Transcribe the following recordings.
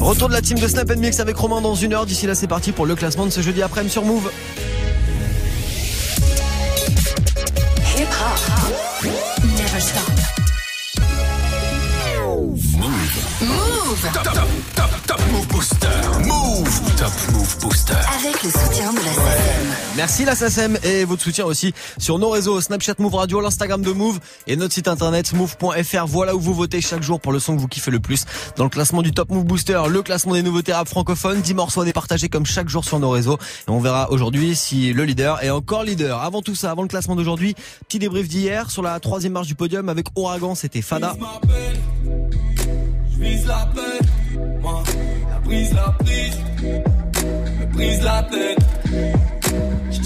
Retour de la team de Snap Mix avec Romain dans une heure. D'ici là, c'est parti pour le classement de ce jeudi après-midi sur Move. Hip -hop. Never stop. Move. Move. Top, top, top, top Move Booster. Move. Top Move Booster. Avec le soutien de. Merci la SACEM et votre soutien aussi sur nos réseaux Snapchat Move Radio, l'Instagram de Move et notre site internet move.fr. Voilà où vous votez chaque jour pour le son que vous kiffez le plus. Dans le classement du Top Move Booster, le classement des nouveautés rap francophones, 10 morceaux à départager comme chaque jour sur nos réseaux. Et on verra aujourd'hui si le leader est encore leader. Avant tout ça, avant le classement d'aujourd'hui, petit débrief d'hier sur la troisième marche du podium avec Ouragan, c'était Fada la. Moi, la brise, la prise. Me brise la tête.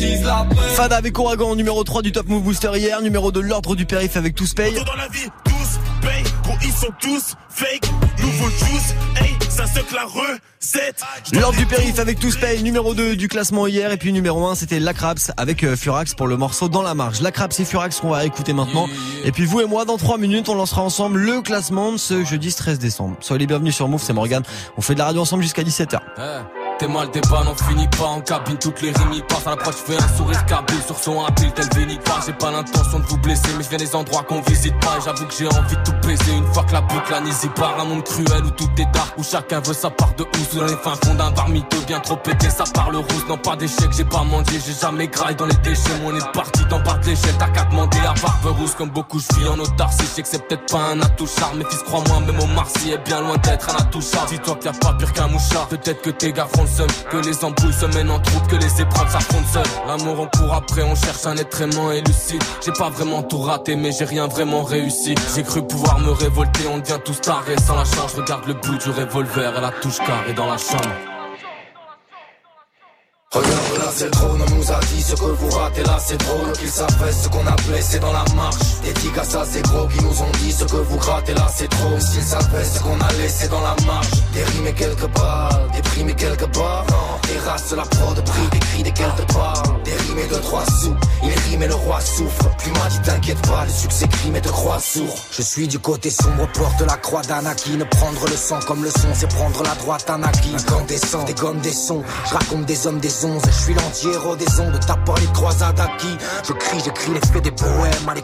La Fada avec Ouragan, numéro 3 du Top Move Booster hier, numéro de l'ordre du périph avec tous paye. Dans la vie, tous paye, gros ils sont tous fake, nouveau juice, hey, ça se la recette. L'ordre du périph avec tous paye, numéro 2 du classement hier, et puis numéro 1 c'était Lacraps avec euh, Furax pour le morceau Dans la marge. Lacraps et Furax qu'on va écouter maintenant. Et puis vous et moi, dans 3 minutes, on lancera ensemble le classement de ce jeudi 13 décembre. Soyez les bienvenus sur Move, c'est Morgan. On fait de la radio ensemble jusqu'à 17h. T'es mal des balles, on finit pas en cabine, toutes les rimes y passent à l'approche, fais un sourire cabine sur son habile, tel pas J'ai pas l'intention de vous blesser, mais je viens des endroits qu'on visite pas. J'avoue que j'ai envie de tout baiser une fois que la boucle la part. Un monde cruel où tout est dark, où chacun veut sa part de housse. Dans les fins fonds d'un bar mytho, bien trop pété, ça parle rousse. Non, pas d'échec, j'ai pas mangé, j'ai jamais graille dans les déchets. On est parti dans bas de l'échelle, t'as qu'à demander à barbe rousse. Comme beaucoup, je vis en autarcie, je que c'est peut-être pas un attouchard. Mais fils, crois-moi, même au Marcy est bien loin d'être un attouchard. Dis-toi qu'il y a pas pire qu'un mouchard. Peut-être que tes gars que les embrouilles se mènent en troupe, que les épreuves s'affrontent seules. L'amour on court après, on cherche un être aimant et lucide. J'ai pas vraiment tout raté, mais j'ai rien vraiment réussi. J'ai cru pouvoir me révolter, on devient tous tarés sans la charge. Regarde le bout du revolver et la touche carrée dans la chambre. Regarde là c'est le trône, on nous a dit ce que vous ratez là c'est drôle Qu'ils savent ce qu'on a blessé dans la marche. Des tigas ça c'est gros qui nous ont dit ce que vous grattez là c'est trop. S'ils savaient ce qu'on a laissé dans la marche. Des rimes et quelques balles, des primes et quelques barres Des races la prod, prix, des cris, des quelques balles Des rimes et de trois sous, il rime et le roi souffre. Plus m'a dit t'inquiète pas, le succès crime et de croix sourd. Je suis du côté sombre, porte la croix d'Anakin Prendre le sang comme le son c'est prendre la droite Anakin sangs, des gommes, des sons, je raconte des hommes, des je suis l'anti-héros des ondes, t'as pas les croisades acquis. Je crie, j'écris les faits des poèmes, à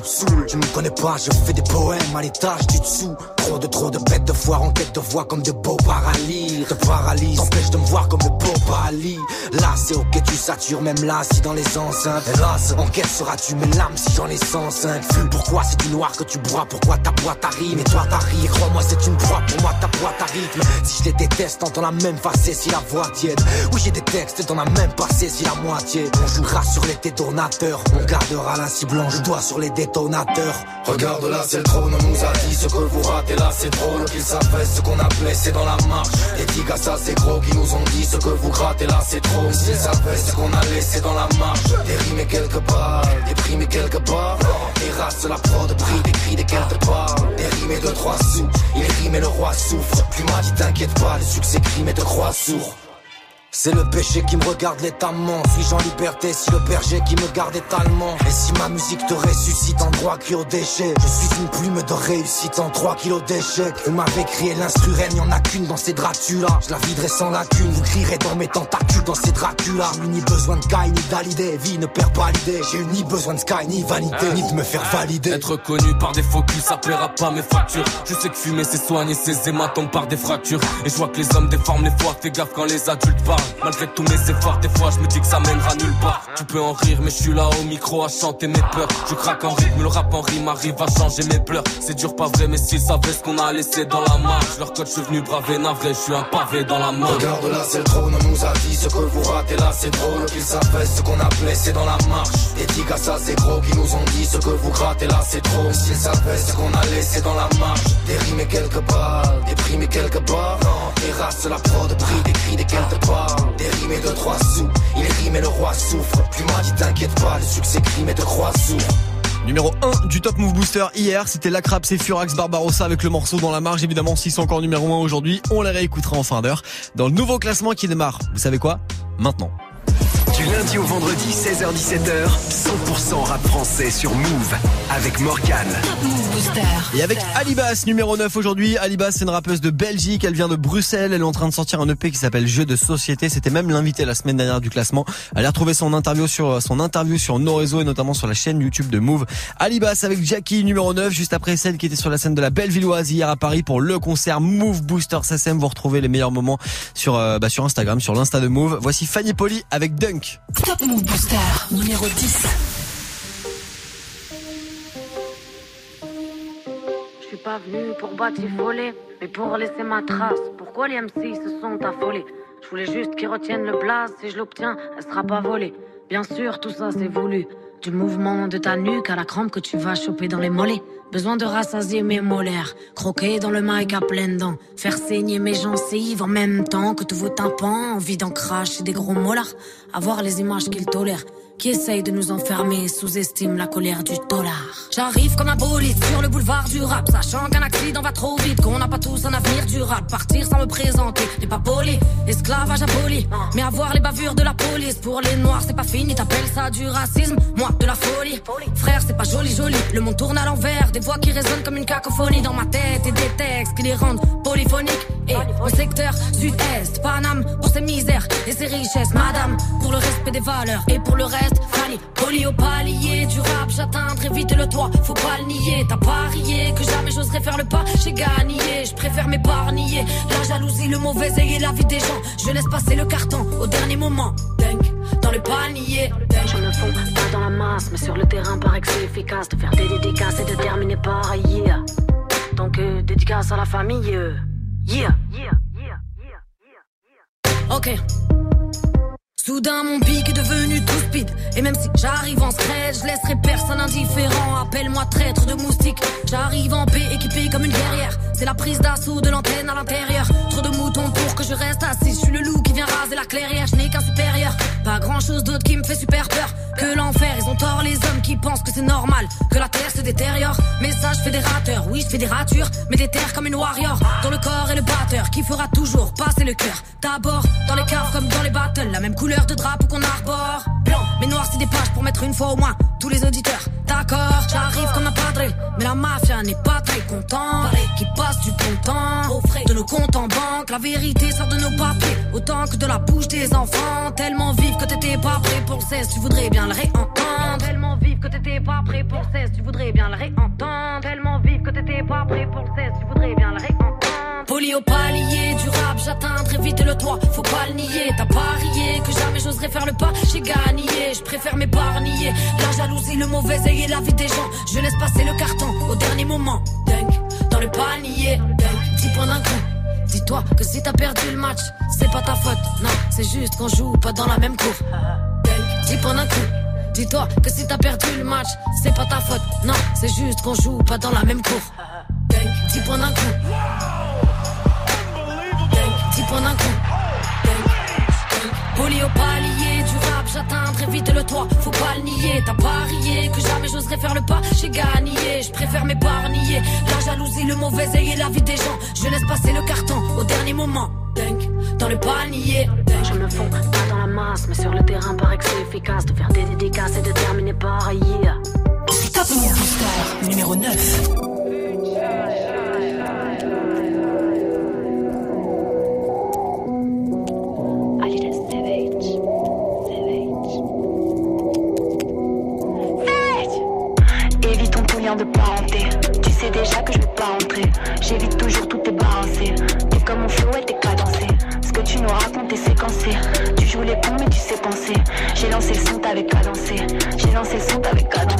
te saoules. Tu me connais pas, je fais des poèmes, à l'étage tu dessous. Trop de trop de bêtes de foire en quête de voix comme de beaux paralyses. Te paralyse, t'empêche de me voir comme le beau paralyse. Là c'est ok, tu satures même là si dans les enceintes. Hélas, en quête seras-tu mes larmes si j'en ai 105 Pourquoi c'est du noir que tu bois, pourquoi ta boîte arrive Et toi t'arrives, crois-moi c'est une proie, pour moi ta boîte arrive. Si je les déteste, t'entends la même face si la voix tiède. Oui j'ai des textes t'en as même pas saisi la moitié. On jouera sur les détonateurs, on gardera la cible blanche, doigt sur les détonateurs. Regarde là, c'est le trône, on nous a dit ce que vous ratez là, c'est drôle qu'ils savent ce qu'on a blessé dans la marche. Les ça c'est gros qui nous ont dit ce que vous grattez là, c'est trop. S'ils savaient ce qu'on a laissé dans la marche, et des primes et quelques barres. Des races, la prod, prix, des cris, des quelques rimes et de trois sous, il rime et le roi souffre. Plus m'a dit t'inquiète pas, le succès crime et de croix sourd. C'est le péché qui me regarde l'étamment Suis-je en liberté si le berger qui me garde est Et si ma musique te ressuscite en droit qui au déchet? Je suis une plume de réussite en 3 kilos d'échecs. Vous m'avez crié l'instru n'y en a qu'une dans ces Dracula. Je la viderai sans lacune, vous crierez dans mes tentacules dans ces Dracula. J'ai ni besoin de Sky ni d'alidée, vie ne perd pas l'idée. J'ai eu ni besoin de Sky ni vanité, ni de me faire valider. Être connu par des focus, ça plaira pas mes factures Je sais que fumer c'est soigner ses hématomes par des fractures. Et je vois que les hommes déforment les fois, fais gaffe quand les adultes parlent Malgré tous mes efforts, des fois je me dis que ça mènera nulle part. Tu peux en rire, mais je suis là au micro à chanter mes peurs. Je craque en rythme, le rap en rime arrive à changer mes pleurs. C'est dur, pas vrai, mais s'ils savaient ce qu'on a laissé dans la marche. Leur code, je suis venu braver, navré, je suis un pavé dans la main. Regarde là, c'est le trône, on nous a dit ce que vous ratez là, c'est drôle. Qu'ils savaient ce qu'on a blessé dans la marche. Des ça c'est gros, qui nous ont dit ce que vous grattez là, c'est trop. S'ils savaient ce qu'on a laissé dans la marche. Des rimes et quelques balles, des primes et quelques barres. Des races, la prod, prix, des cris, des quelques balles. Rime et le roi souffre. Plus m'a dit t'inquiète pas, le succès crime et croix sourd. Numéro 1 du Top Move Booster hier, c'était Lacraps et Furax Barbarossa avec le morceau dans la marge. Évidemment, s'ils sont encore numéro 1 aujourd'hui, on les réécoutera en fin d'heure. Dans le nouveau classement qui démarre, vous savez quoi? Maintenant. Du lundi au vendredi, 16h-17h, 100% rap français sur Move avec Morgane. Et avec Alibas, numéro 9 aujourd'hui. Alibas, c'est une rappeuse de Belgique. Elle vient de Bruxelles. Elle est en train de sortir un EP qui s'appelle Jeu de société. C'était même l'invité la semaine dernière du classement. Elle a retrouvé son interview sur son interview sur nos réseaux et notamment sur la chaîne YouTube de Move. Alibas avec Jackie, numéro 9, juste après celle qui était sur la scène de la Bellevilloise hier à Paris pour le concert Move Booster SSM. Vous retrouvez les meilleurs moments sur, euh, bah, sur Instagram, sur l'insta de Move. Voici Fanny Poli avec Dunk. Top Booster, numéro 10. Je suis pas venu pour batifoler, mais pour laisser ma trace. Pourquoi les MC se sont affolés? Je voulais juste qu'ils retiennent le blaze. Si je l'obtiens, elle sera pas volée. Bien sûr, tout ça c'est voulu. Du mouvement de ta nuque à la crampe que tu vas choper dans les mollets. Besoin de rassasier mes molaires, croquer dans le mic à pleines dents, faire saigner mes gencives en même temps que tout vos tympans, envie d'en cracher des gros molars, avoir les images qu'ils tolèrent qui essaye de nous enfermer sous-estime la colère du dollar. J'arrive comme un bolide sur le boulevard du rap, sachant qu'un accident va trop vite, qu'on n'a pas tous un avenir durable. Partir sans me présenter n'est pas poli, esclavage aboli. Mais avoir les bavures de la police pour les noirs, c'est pas fini, t'appelles ça du racisme, moi de la folie. Frère, c'est pas joli joli, le monde tourne à l'envers, des voix qui résonnent comme une cacophonie dans ma tête et des textes qui les rendent polyphoniques. Et au secteur sud-est, Paname pour ses misères et ses richesses, madame, pour le respect des valeurs et pour le reste Fanny, poli au palier du rap, j'atteindrai vite le toit, faut pas le nier. T'as parié que jamais j'oserais faire le pas, j'ai gagné, je préfère m'épargner. La jalousie, le mauvais œil et la vie des gens, je laisse passer le carton au dernier moment. Dunk, dans le panier. Je me fonds pas dans la masse, mais sur le terrain, paraît que c'est efficace de faire des dédicaces et de terminer par yeah. Donc, euh, dédicace à la famille, euh, yeah. Yeah, yeah, yeah, yeah, Ok. Soudain mon pic est devenu tout speed. Et même si j'arrive en stress, je laisserai personne indifférent. Appelle-moi traître de moustique J'arrive en paix équipé comme une guerrière. C'est la prise d'assaut de l'antenne à l'intérieur. Trop de moutons pour que je reste assis. Je suis le loup qui vient raser la clairière. Je n'ai qu'un supérieur. Pas grand chose d'autre qui me fait super peur Que l'enfer. Ils ont tort les hommes qui pensent que c'est normal Que la terre se détériore. Message fédérateur. Oui je fais des ratures Mais des terres comme une warrior. Dans le corps et le batteur Qui fera toujours passer le cœur. D'abord dans les caves comme dans les battles. La même couleur de drapeau qu'on arbore. Blanc, mais noir, c'est des pages pour mettre une fois au moins tous les auditeurs. D'accord, j'arrive comme un padre, mais la mafia n'est pas très content. Qui passe du bon temps au frais de nos comptes en banque. La vérité sort de nos papiers, autant que de la bouche des enfants. Tellement vive que t'étais pas prêt pour le 16, tu voudrais bien le réentendre. Tellement vive que t'étais pas prêt pour le 16, tu voudrais bien le réentendre. Tellement vive que t'étais pas prêt pour le 16, tu voudrais bien le réentendre. Au palier du rap, j'atteins très vite le toit, faut pas le nier. T'as parié que jamais j'oserais faire le pas, j'ai gagné, je préfère m'épargner. La jalousie, le mauvais œil et la vie des gens, je laisse passer le carton au dernier moment. Dunk, dans le panier, dunk, 10 points d'un coup. Dis-toi que si t'as perdu le match, c'est pas ta faute, non, c'est juste qu'on joue pas dans la même cour. 10 points d'un coup. Dis-toi que si t'as perdu le match, c'est pas ta faute, non, c'est juste qu'on joue pas dans la même cour. 10 points d'un coup. Dunk, 10 points d'un coup. Poli au palier du rap, j'atteins très vite le toit, faut pas le nier. T'as parié que jamais j'oserais faire le pas, j'ai gagné, je préfère m'épargner. La jalousie, le mauvais œil et la vie des gens, je laisse passer le carton au dernier moment. Dans le panier. Je me fonds pas dans la masse, mais sur le terrain, paraît que c'est efficace de faire des dédicaces et de terminer par yeah. Top Move Booster, numéro 9. J'ai lancé le son, t'avais cadencé. J'ai lancé le son, t'avais. Espèce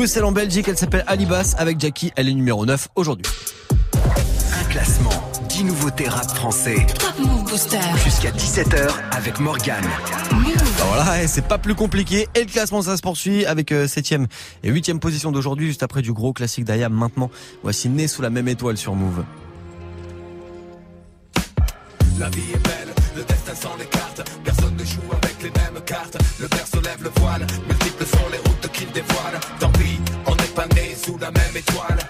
Bruxelles en Belgique. Elle s'appelle Alibas. Avec Jackie, elle est numéro 9 aujourd'hui. Un classement, 10 nouveautés rap français. Top Move Booster. Jusqu'à 17h avec Morgane. Bah voilà, c'est pas plus compliqué. Et le classement, ça se poursuit avec 7ème euh, et 8ème position d'aujourd'hui, juste après du gros classique d'Ayam. Maintenant, voici Né sous la même étoile sur Move. La vie est belle, le destin s'en écarte. Personne ne joue avec les mêmes cartes. Le père se lève le voile, multiples sont les routes qu'il dévoile. Né sous la même étoile.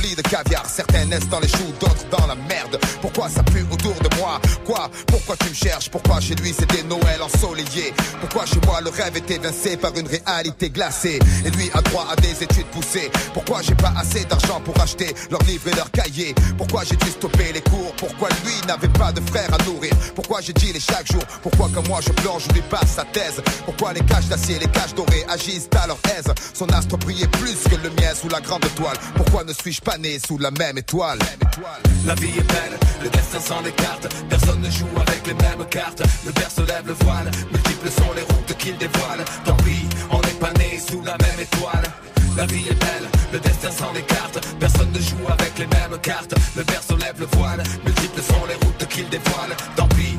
de caviar. Certains naissent dans les choux, d'autres dans la merde. Pourquoi ça pue autour de moi? Quoi? Pourquoi tu me cherches? Pourquoi chez lui c'était Noël ensoleillé Pourquoi chez moi le rêve était évincé par une réalité glacée? Et lui a droit à des études poussées. Pourquoi j'ai pas assez d'argent pour acheter leurs livres et leurs cahiers? Pourquoi j'ai dû stopper les cours? Pourquoi lui n'avait pas de frère à nourrir? Pourquoi j'ai dit chaque jour Pourquoi comme moi je plonge, je lui passe sa thèse? Pourquoi les caches d'acier, les caches dorées agissent à leur aise? Son astre brillait plus que le mien sous la grande toile. Pourquoi ne suis-je pas sous la même étoile. La vie est belle, le destin s'en écarte. Personne ne joue avec les mêmes cartes. Le père se lève le voile, multiples sont les routes qu'il dévoile. Tant pis, on n'est pas né sous la même étoile. La vie est belle, le destin s'en écarte. Personne ne joue avec les mêmes cartes. Le père se lève le voile, multiples sont les routes qu'il dévoile. Tant pis,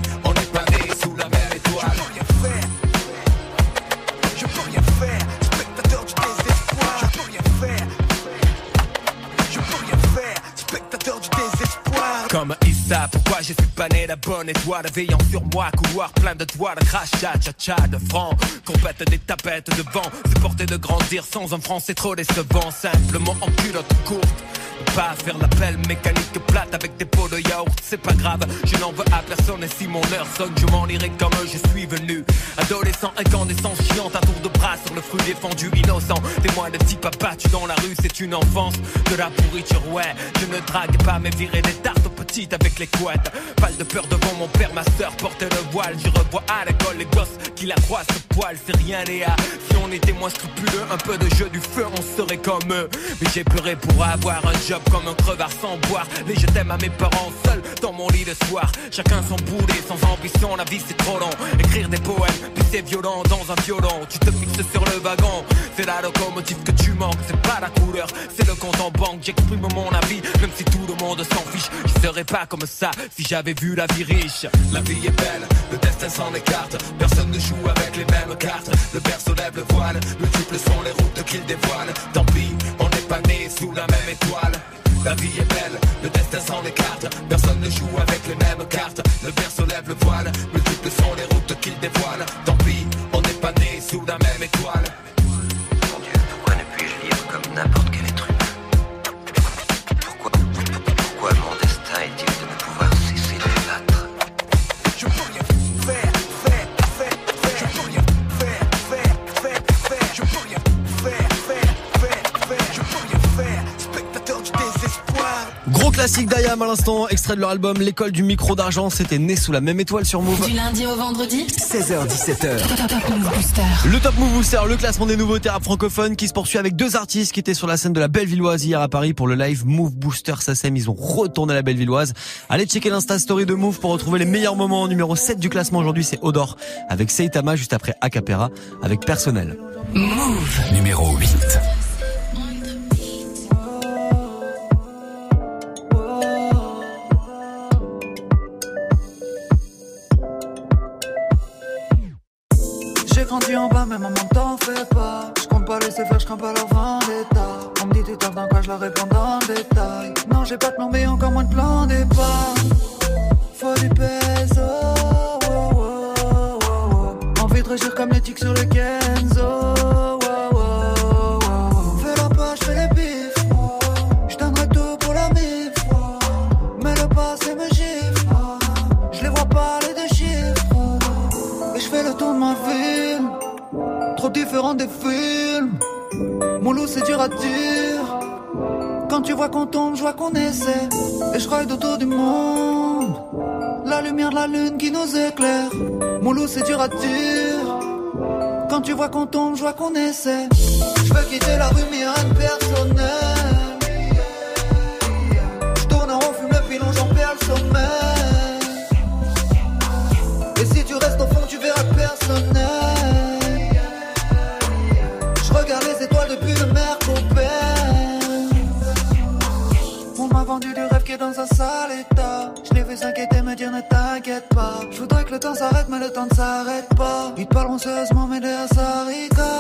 bonne étoile Veillant sur moi, couloir plein de doigts de crachat, cha de francs Compète des tapettes de vent, se porter de grandir sans un franc c'est trop décevant Simplement en culotte courte pas faire l'appel mécanique plate avec des pots de yaourt, c'est pas grave, je n'en veux à personne et si mon heure sonne, je m'en irai comme je suis venu. Adolescent, incandescent, chiant, à tour de bras sur le fruit défendu, innocent. Témoin de type abattu dans la rue, c'est une enfance de la pourriture, ouais. Je ne drague pas, mais virer des tartes avec les couettes. Pas de peur devant mon père, ma soeur portait le voile. J'y revois à l'école les gosses qui la croient ce poil, c'est rien, Léa. Si on était moins scrupuleux, un peu de jeu du feu, on serait comme eux. Mais j'ai pleuré pour avoir un job comme un crevard sans boire. Les je t'aime à mes parents seuls dans mon lit le soir. Chacun son boulet, sans ambition, la vie c'est trop long. Écrire des poèmes, puis c'est violent dans un violon. Tu te fixes sur le wagon, c'est la locomotive que tu manques. C'est pas la couleur, c'est le compte en banque. J'exprime mon avis, même si tout le monde s'en fiche. Pas comme ça si j'avais vu la vie riche. La vie est belle, le destin s'en écarte. Personne ne joue avec les mêmes cartes. Le père se lève le voile, multiples sont les routes qu'il dévoile. Tant pis, on n'est pas né sous la même étoile. La vie est belle, le destin s'en écarte. Personne ne joue avec les mêmes cartes. Le père se lève le voile, multiples sont les routes qu'il dévoile. Tant pis, on n'est pas né sous la même étoile. Gros classique d'Ayam à l'instant, extrait de leur album L'école du micro d'argent, c'était né sous la même étoile sur Move. Du lundi au vendredi 16h17h. Top Move Booster. Le Top Move Booster, le classement des nouveautés rap francophones qui se poursuit avec deux artistes qui étaient sur la scène de la Bellevilloise hier à Paris pour le live Move Booster SACEM. Ils ont retourné à la Bellevilloise. Allez checker l'Insta Story de Move pour retrouver les meilleurs moments. Numéro 7 du classement aujourd'hui, c'est Odor avec Seitama juste après Acapera avec Personnel. Move. Numéro 8. Grandi en bas, mais maman t'en fais pas. Je compte pas laisser faire, je crains pas leur vendetta. On me dit tu tardes dans quoi, je leur réponds dans le détail. Non, j'ai pas de plan B, encore moins de plan départ. Faut du peso. oh, oh, oh, oh. Envie de réagir comme les tics sur le Kenzo. Différent des films. Mon loup, c'est dur à dire. Quand tu vois qu'on tombe, je vois qu'on essaie. Et je ride autour du monde. La lumière de la lune qui nous éclaire. Mon loup, c'est dur à dire. Quand tu vois qu'on tombe, je vois qu'on essaie. Je veux quitter la rue, mais rien de personnel. Je tourne en rond, fume le j'en perds le sommeil. Et si tu restes au fond, tu verras personnel. Je regarde les étoiles depuis le mercopère. On m'a vendu du rêve qui est dans un sale état. Je l'ai vu s'inquiéter, me dire ne t'inquiète pas. Je voudrais que le temps s'arrête, mais le temps ne s'arrête pas. Ils parleront sérieusement, mais ça ricane.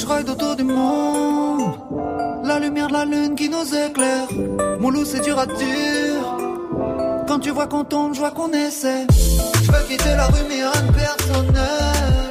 Je ride autour du monde. La lumière de la lune qui nous éclaire. Mon loup, c'est dur à dire. Quand tu vois qu'on tombe, je vois qu'on essaie. Je veux quitter la rue, mais rien de personnel.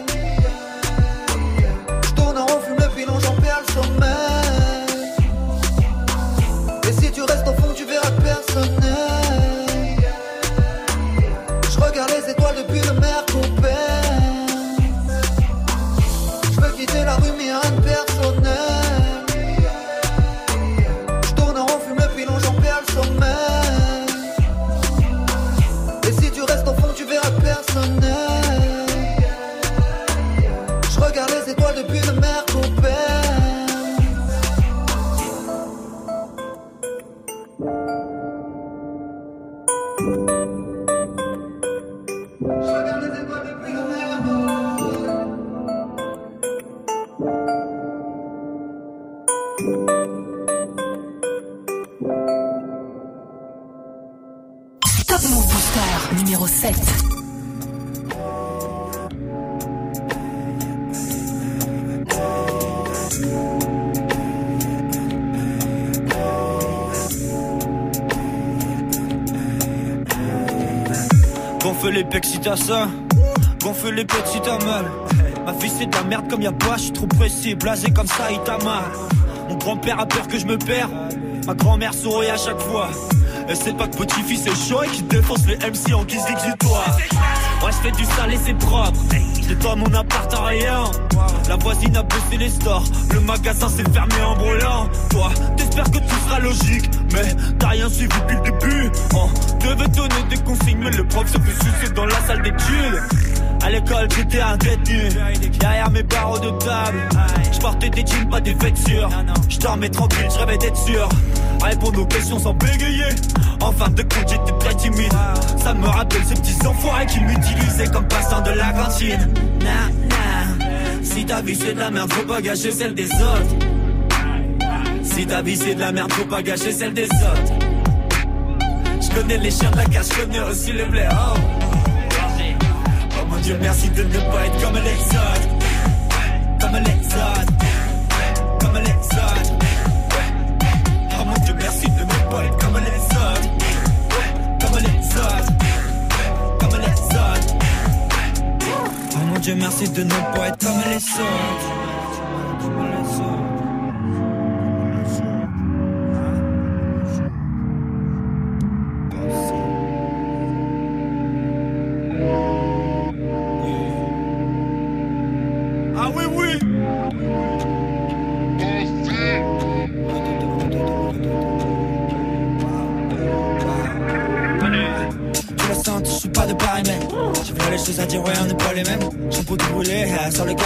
Pecs si t'as ça, gonfle les pecs si t'as mal. Ma fille c'est de la merde comme y'a pas, je suis trop pressé, blasé comme ça, il t'a mal. Mon grand-père a peur que je me perds, ma grand-mère sourit à chaque fois. Elle sait pas que petit-fils est chaud et qu'il défonce les MC en guise d'exutoire. Ouais, je fais du sale et c'est propre. Toi mon appart en rien. La voisine a baissé les stores. Le magasin s'est fermé en brûlant. Toi, t'espères que tout sera logique. Mais t'as rien suivi depuis le début. On devait donner des consignes, mais le prof se fait sucer dans la salle d'études. À l'école, j'étais un détenu. Derrière mes barreaux de table, je portais des jeans, pas des vêtures. Je dormais tranquille, je rêvais d'être sûr. Répondre aux questions sans bégayer. En fin de compte, j'étais très timide. Ça me rappelle ces petits enfoirés qui m'utilisaient comme passant de la cantine. Si ta vie c'est de la merde, faut pas gâcher celle des autres. Si ta vie c'est de la merde, faut pas gâcher celle des autres. Je connais les chiens de la casse, je connais aussi les blés. Dieu, merci de ne pas être comme autres. Comme autres. Comme autres. Oh mon dieu, merci de ne pas être comme autres. Comme autres. Comme autres. Oh mon dieu, merci de ne pas être comme les autres.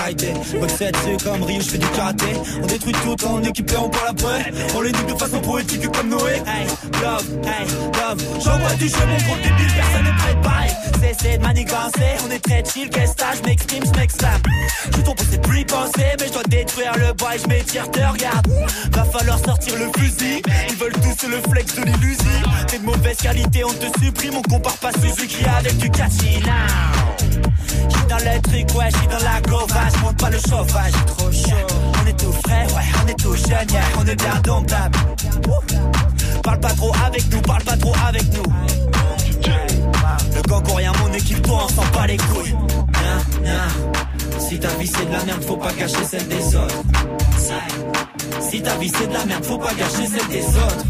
Karité. Boxer dessus comme Rio, je fais du karaté. On détruit tout en équipé, on parle après. On les nique de façon poétique comme Noé. Hey, love, hey, love. J'envoie du jeu, mon gros débile, personne n'est préparé. Cessez de manigancer, on est très chill, qu'est-ce que je m'exprime, je m'exclame. Je suis tombé, c'est plus penser, mais je dois détruire le bois et je m'étire, te regarde. Va falloir sortir le fusil. Ils veulent tous le flex de l'illusion. T'es de mauvaise qualité, on te supprime, on compare pas Suzuki avec du catchy now. Je dans le truc, ouais, j'suis dans la gauvage, monte pas le chauffage, trop chaud. On est tout frais, ouais, on est tout jeune, yeah, on est bien domptable. Parle pas trop avec nous, parle pas trop avec nous. Le gang rien, mon équipe, toi, on s'en bat les couilles. Si ta vie c'est de la merde, faut pas gâcher celle des autres. Si ta vie c'est de la merde, faut pas gâcher celle des autres.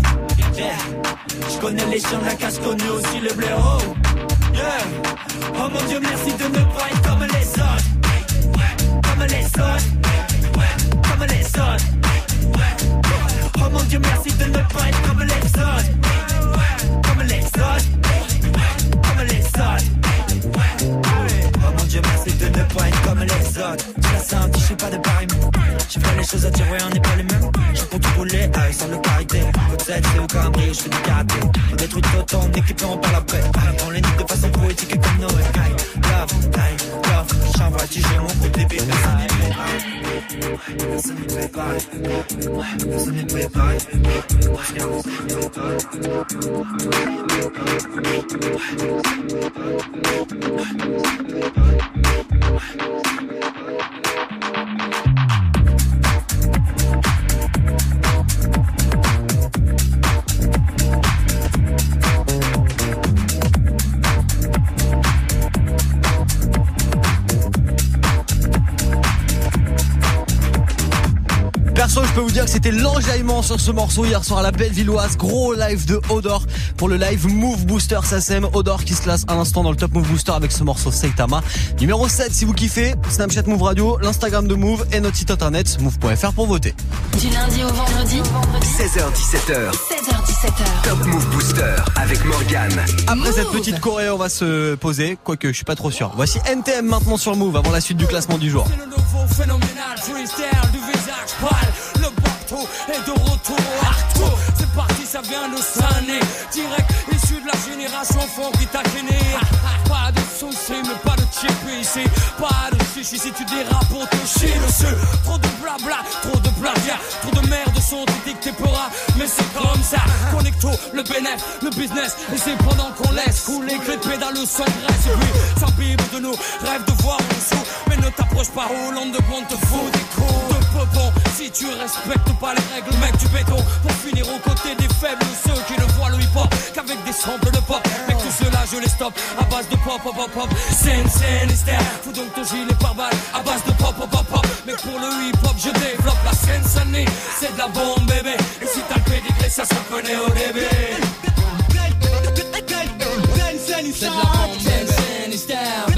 Je connais les chiens de la casse, connais aussi le blaireau. Oh mon dieu, merci de pas être comme les autres. Comme les autres. Comme les autres. Oh mon dieu, merci de pas être comme les autres. Comme les autres. Comme les autres. Oh mon dieu, merci de ne pas être comme les autres. Tu la sens, je suis pas de pareil. J'ai fait les choses à dire, ouais, on n'est pas les mêmes. J'ai pour tout rouler, avec sans le carité. Peut-être c'est au cambré, je fais du karaté. On détruit tout autant, équipe on parle après. On les nique de façon poétique et comme Noël. Love, love, j'envoie j'ai mon coup bébé, personne n'est. Je peux vous dire que c'était l'enjaillement sur ce morceau hier soir à la Bellevilloise. Gros live de Odor pour le live Move Booster SACEM. Odor qui se classe à l'instant dans le top Move Booster avec ce morceau Seitama. Numéro 7 si vous kiffez. Snapchat Move Radio, l'Instagram de Move et notre site internet move.fr pour voter. Du lundi au vendredi 16h17h. 16h17h. Top Move Booster avec Morgan. Après cette petite choré, on va se poser. Quoique, je suis pas trop sûr. Voici NTM maintenant sur Move avant la suite du classement du jour. C'est le nouveau phénoménal freestyle du visage pâle. Est de retour au Arto. C'est parti, ça vient de Sané. Direct issu de la génération fond qui t'a. Pas de soucis, mais pas de chip ici. Pas de chichi si tu dérapes pour te chier dessus. Trop de blabla, trop de plagiat. Trop de merde sont dictés peuras. Mais c'est comme ça. Connecto, le bénéf, le business. Et c'est pendant qu'on laisse couler que les pédales s'engraissent. Et puis, s'imbibe de nous, rêve de voir en dessous. Ne t'approche pas, Hollande de te fout des coups de peupon. Si tu respectes pas les règles, mec du béton. Pour finir aux côtés des faibles, ceux qui ne voient le hip-hop qu'avec des samples de pop. Mec, tout cela, je les stoppe à base de pop, pop, pop, pop. Scène, scène. Fous donc ton gilet par balle à base de pop, pop, pop, pop. Mais pour le hip-hop, je développe la scène, sonné. C'est de la bombe, bébé. Et si t'as le pédigré, ça se reconnaît au début. C'est de la bombe, bébé.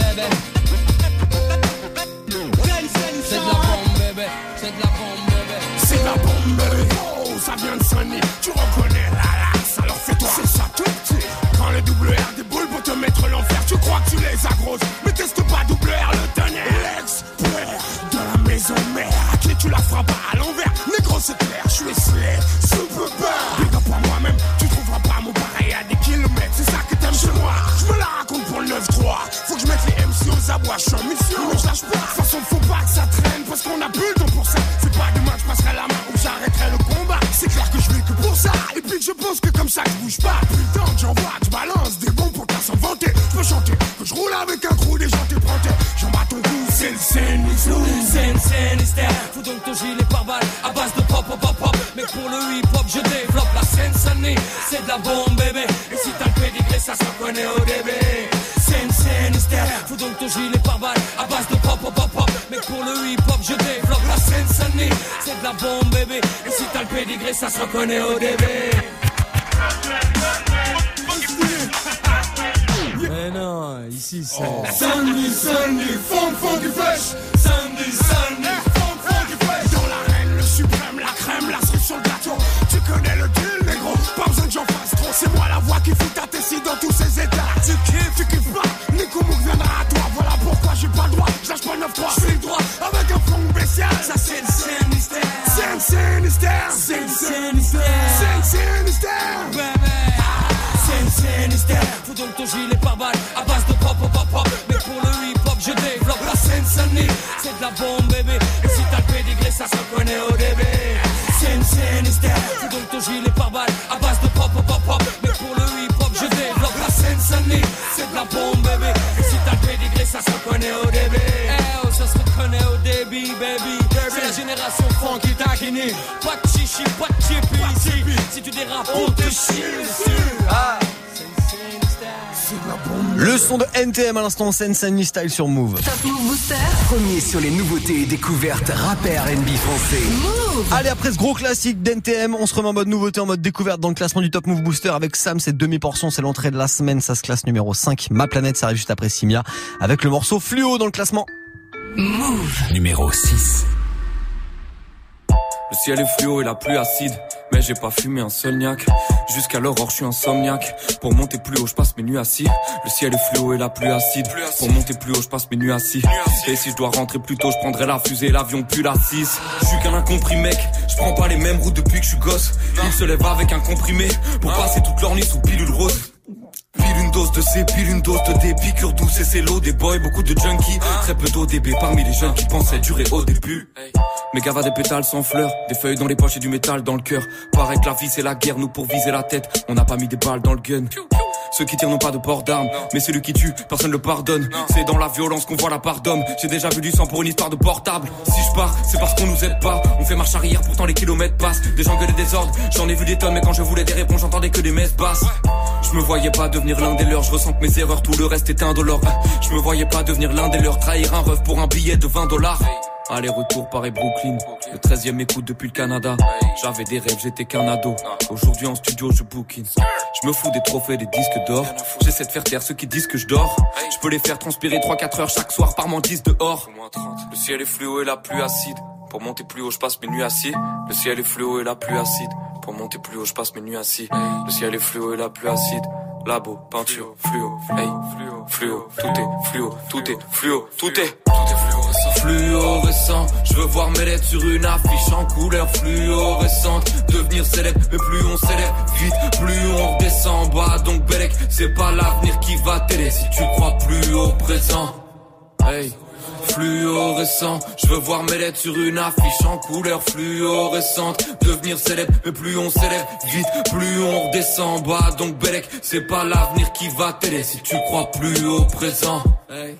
Ça vient de sonner. Tu reconnais la laxe, alors fais-toi. C'est ça tout petit. Quand le double R déboule pour te mettre l'enfer, tu crois que tu les as grosses. Mais teste pas double R, le tonnerre. L'expert de la maison mère. À qui tu la frappes à l'envers. Négro, c'est clair, je suis slay. Super bad. Big up à moi-même. Tu trouveras pas mon pareil à des kilomètres. C'est ça que t'aimes chez moi. Je me la raconte pour le 9-3. Faut que je mette les MC aux abois. Je suis en mission, lâche pas. De toute façon, faut pas que ça traîne. Parce qu'on a plus le de la bombe, bébé. Et si t'as le pédigré, ça se reconnaît au début. Scène, scène. Fous donc ton gilet par balle à base de pop, pop, pop, pop. Mais pour le hip-hop, je développe la scène, sonné. C'est de la bombe, bébé. Et si t'as le pédigré, ça se reconnaît au début. Mais non, ici c'est. Sandy, Sandy, funk, funky fresh. Sandy, à l'instant, Sense Style sur Move. Top Move Booster. Premier sur les nouveautés et découvertes rappeurs NB français. Move. Allez, après ce gros classique d'NTM, on se remet en mode nouveauté, en mode découverte dans le classement du Top Move Booster avec Sam. C'est demi-portion, c'est l'entrée de la semaine. Ça se classe numéro 5. Ma planète, ça arrive juste après Simia avec le morceau Fluo dans le classement. Move. Numéro 6. Le ciel est fluo et la pluie acide. Mais j'ai pas fumé un seul niaque. Jusqu'à l'aurore, je suis insomniaque. Pour monter plus haut, je passe mes nuits assis. Le ciel est fluo et la pluie acide. Pour monter plus haut, je passe mes nuits assis. Et si je dois rentrer plus tôt, je prendrai la fusée, l'avion plus la 6. Je suis qu'un incompris mec. Je prends pas les mêmes routes depuis que je suis gosse. Ils se lèvent avec un comprimé. Pour passer toute leur nuit sous pilule rose. Pile une dose de C, pile une dose de D, piqûre douce et c'est l'eau des boys, beaucoup de junkies, très peu d'ODB parmi les jeunes qui pensaient durer au début. Mes gavas des pétales sans fleurs, des feuilles dans les poches et du métal dans le cœur. Pareil que la vie c'est la guerre, nous pour viser la tête, on n'a pas mis des balles dans le gun. Ceux qui tirent n'ont pas de port d'armes, mais celui qui tue, personne ne le pardonne. C'est dans la violence qu'on voit la part d'homme. J'ai déjà vu du sang pour une histoire de portable. Si je pars, c'est parce qu'on nous aide pas. On fait marche arrière, pourtant les kilomètres passent. Des gens gueulent des ordres, j'en ai vu des tonnes, mais quand je voulais des réponses, j'entendais que des messes basses. Je me voyais pas devenir l'un des leurs, je ressens que mes erreurs, tout le reste est indolore. Je me voyais pas devenir l'un des leurs, trahir un rêve pour un billet de 20 dollars. Aller-retour Paris Brooklyn, le 13e écoute depuis le Canada. J'avais des rêves, j'étais qu'un ado. Aujourd'hui en studio, je bookine. Je me fous des trophées, des disques d'or. J'essaie de faire taire ceux qui disent que je dors. Je peux les faire transpirer 3-4 heures chaque soir par 10 dehors. Le ciel est fluo et la pluie acide. Pour monter plus haut, je passe mes nuits assis. Le ciel est fluo et la pluie acide. Pour monter plus haut, je passe mes nuits assis. Le ciel est fluo et la pluie acide. Labo, peinture, fluo, hey, fluo, tout est fluo, tout est fluo, tout est fluorescent. Je veux voir mes lettres sur une affiche en couleur fluorescente. Devenir célèbre, mais plus on s'élève vite, plus on redescend bas. Donc Belek, c'est pas l'avenir qui va t'aider si tu crois plus au présent. Hey. Fluorescent, je veux voir mes lettres sur une affiche en couleur fluorescente. Devenir célèbre, mais plus on s'élève vite, plus on redescend bas. Donc Belek, c'est pas l'avenir qui va t'aider si tu crois plus au présent. Hey.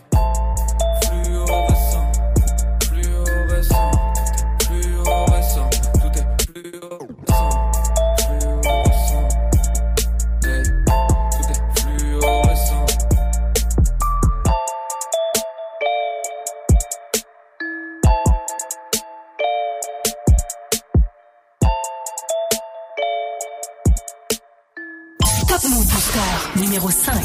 Booster. Numéro 5.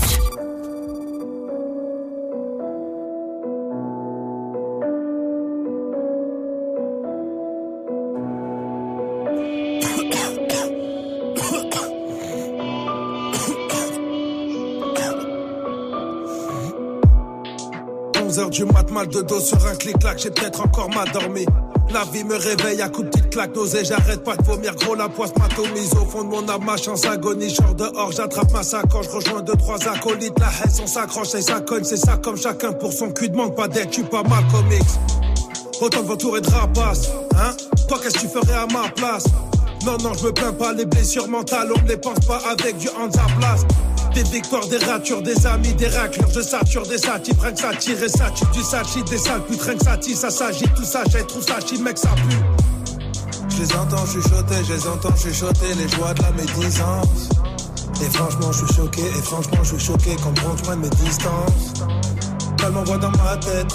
heures du mat, mal de dos sur un clic-clac, j'ai peut-être encore mal dormi. La vie me réveille à coups de petites claques, nausées, j'arrête pas de vomir, gros la poisse m'atomise. Au fond de mon âme, ma chance agonie, genre dehors, j'attrape ma sacoche, rejoins deux, trois acolytes, la haine, on s'accroche et ça cogne, c'est ça comme chacun pour son cul, demande pas d'aide, tu pas mal comics. Autant de vautours et de rapaces, hein. Toi qu'est-ce que tu ferais à ma place? Non, non, je me plains pas, les blessures mentales, on ne les pense pas avec du place. Des victoires, des ratures, des amis, des raclures, je sature des satis, rien que ça tire et ça tue du sachi, des sales putes, que ça tire, ça s'agit, tout ça, j'ai tout ça, mec, ça pue. Je les entends chuchoter, je les entends chuchoter, les joies de la médisance. Et franchement, je suis choqué, et franchement, je suis choqué quand prend de mes distances. Elle m'envoie dans ma tête,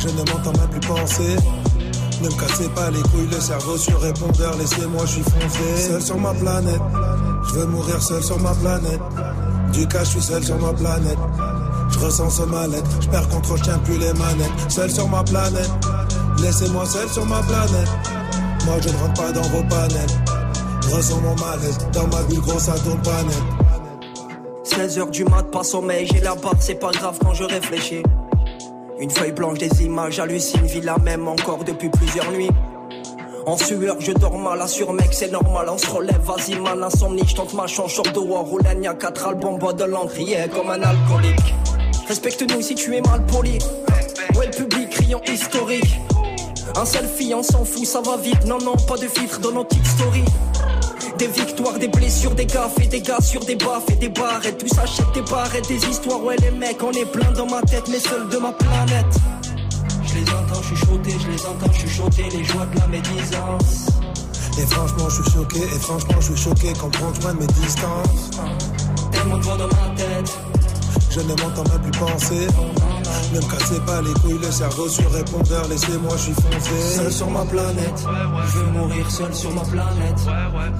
je ne m'entends même plus penser. Ne me cassez pas les couilles, le cerveau sur répondeur, laissez-moi, je suis foncé. Seul sur ma planète, je veux mourir seul sur ma planète. Du cas, je suis seul sur ma planète. Je ressens ce mal-être, je perds contre, je tiens plus les manettes. Seul sur ma planète, laissez-moi seul sur ma planète. Moi, je ne rentre pas dans vos panels. Je ressens mon malaise, dans ma bulle grosse, ça tourne pas net. 16 heures du mat, pas sommeil, j'ai la barre, c'est pas grave quand je réfléchis. Une feuille blanche, des images, hallucine, vie la même encore depuis plusieurs nuits. En sueur, je dors mal, assure mec, c'est normal, on se relève, vas-y man, insomnie, je tente ma chance, short de war, roulagne, y'a quatre albums, bois de l'encre, yeah, comme un alcoolique. Respecte-nous si tu es mal poli. Ouais, le public criant historique. Un selfie, on s'en fout, ça va vite, non, non, pas de filtre dans notre story. Des victoires, des blessures, des gaffes et des gars sur des baffes et des barres et tout s'achète des barres des histoires. Ouais, les mecs, on est plein dans ma tête, mais seul de ma planète. Chuchoter, je les entends chuchoter les joies de la médisance. Et franchement, je suis choqué, et franchement, je suis choqué loin de mes distances. Tellement de dans ma tête. Je ne m'entends même plus penser. Ne me cassez pas les couilles, le cerveau sur répondeur, laissez-moi, je suis foncé. Seul sur ma planète, je veux mourir seul sur ma planète.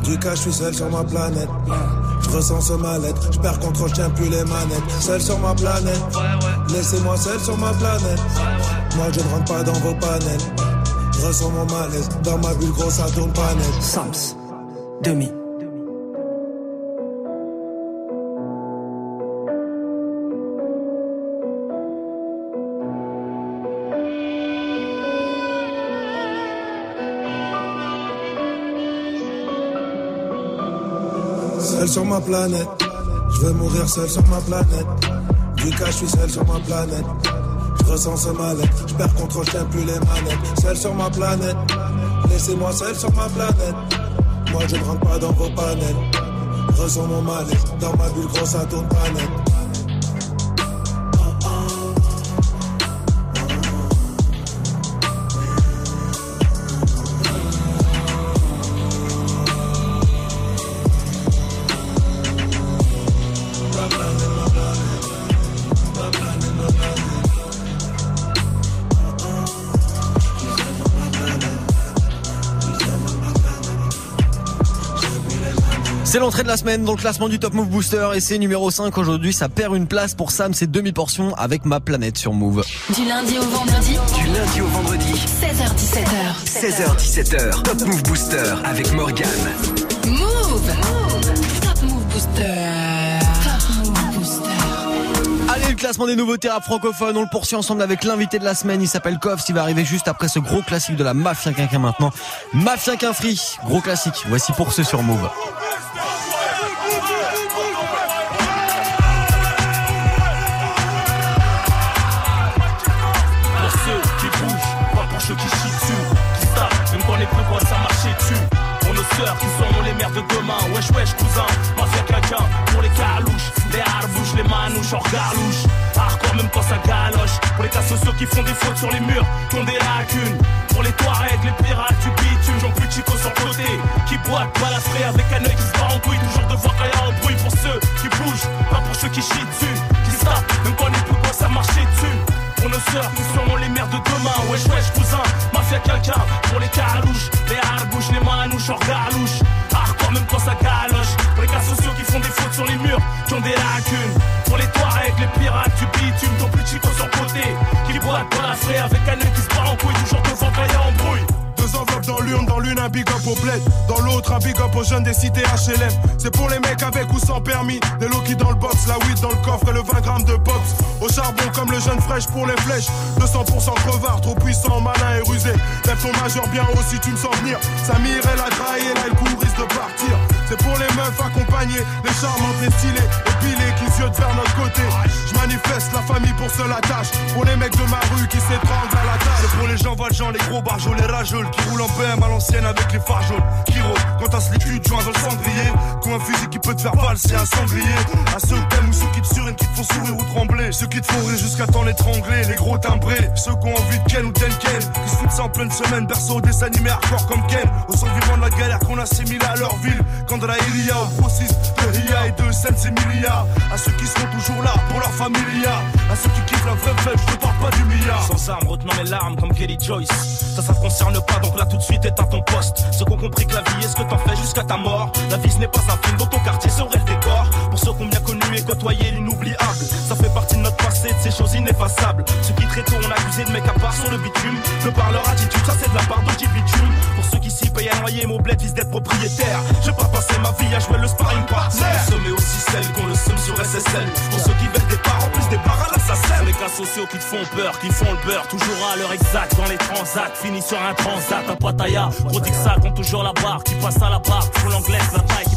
Du cas, je suis seul sur ma planète. Je ressens ce mal-être, je perds contrôle, je tiens plus les manettes. Seul sur ma planète, laissez-moi seul sur ma planète. Moi, je ne rentre pas dans vos panels. Je ressens mon malaise, dans ma bulle grosse, ça tourne pas net. Sams, demi. Seul sur ma planète, je veux mourir seul sur ma planète. Du cas, je suis seul sur ma planète. Je ressens ce mal-être, je perds contrôle, je plus les manettes. Seul sur ma planète, laissez-moi seul sur ma planète. Moi, je ne rentre pas dans vos panels. Je ressens mon mal-être, dans ma bulle grosse, ça tourne pas net. C'est l'entrée de la semaine dans le classement du Top Move Booster et c'est numéro 5 aujourd'hui. Ça perd une place pour Sam, c'est demi-portion avec ma planète sur Move. Du lundi au vendredi. Du lundi au vendredi. 16h17h. 16h17h. Top Move Booster avec Morgan. Move. Top Move Booster. Top Move Booster. Allez, le classement des nouveautés rap francophones, on le poursuit ensemble avec l'invité de la semaine. Il s'appelle Koff, il va arriver juste après ce gros classique de la Mafia Quinquin maintenant. Mafia Quin Free, gros classique. Voici pour ceux sur Move. De demain. Wesh, wesh, cousin, mafia quelqu'un. Pour les carlouches, les harbouches, les manouches, hors garlouche. Hardcore même quand ça galoche. Pour les cas sociaux qui font des fautes sur les murs, qui ont des lacunes. Pour les Touaregs, les pirates du bitume, j'en plus chico sur côté. Qui boitent, balafré avec un œil qui se bat en couille. Toujours devoir qu'il y a un bruit pour ceux qui bougent, pas pour ceux qui chient dessus. Qui savent, même quand plus quoi ça marchait dessus. Pour nos sœurs qui seront les mères de demain. Wesh, wesh, cousin, mafia quelqu'un. Pour les carouches, les harbouches, les manouches, hors galouche. Hardcore même quand ça galoche. Pour les cas sociaux qui font des fautes sur les murs, qui ont des lacunes. Un big up au bled, dans l'autre un big up aux jeunes des cités HLM. C'est pour les mecs avec ou sans permis, des low dans le box, la weed dans le coffre et le 20 grammes de pops. Au charbon comme le jeune fraîche pour les flèches, 200% crevard, trop puissant, malin et rusé. Lève ton majeur bien haut si tu me sens venir. Samir elle a trahi, là elle court, risque de partir. C'est pour les meufs accompagnées, les charmantes, les stylées, épilées qui ziotent vers notre côté. Je manifeste la famille pour seule attache, pour les mecs de ma rue qui s'étranglent à la tâche. Pour les gens valjean, les gros barjols, les rageuls qui roulent en BM à l'ancienne avec les phares jaunes. Qui quand t'as les culs, joint dans le cendrier. Comme un fusil qui peut te faire valser un sanglier. À ceux que t'aimes ou ceux qui te surinent, qui te font sourire ou trembler. Ceux qui te font rire jusqu'à temps l'étrangler. Les gros timbrés, ceux qui ont envie de Ken ou Ten Ken. Qui se foutent ça en pleine semaine, berceau des animés hardcore comme Ken. Au sang vivant de la galère qu'on assimile à leur ville. De la Ilia, au de Ria et de Sense et Milia. À ceux qui seront toujours là pour leur familia. À ceux qui kiffent la vraie fête, je te parle pas du milliard. Sans armes, retenant mes larmes comme Kelly Joyce. Ça, ça te concerne pas, donc là tout de suite éteins ton poste. Ceux qui ont compris que la vie est ce que t'en fais jusqu'à ta mort. La vie ce n'est pas un film dont ton quartier serait le décor. Pour ceux qui ont bien connu et côtoyé l'inoubliable. Ça fait partie de notre passé, de ces choses ineffaçables. Ceux qui très tôt ont accusé de mecs à part sur le bitume. Que par leur attitude, ça c'est de la part de bitume. Payent à noyer, mon bled vise d'être propriétaire. Je vais pas passer ma vie à jouer le sparring partner. mais aussi celles qu'on le somme sur SSL. Pour ceux qui veulent des parts, en plus des parts à l'assassin. Les cas sociaux qui te font peur, qui font le beurre. Toujours à l'heure exacte dans les transats. Fini sur un transat, un pataya. Gros ça toujours la barre. Qui passe à la barre, font l'anglaise, la taille.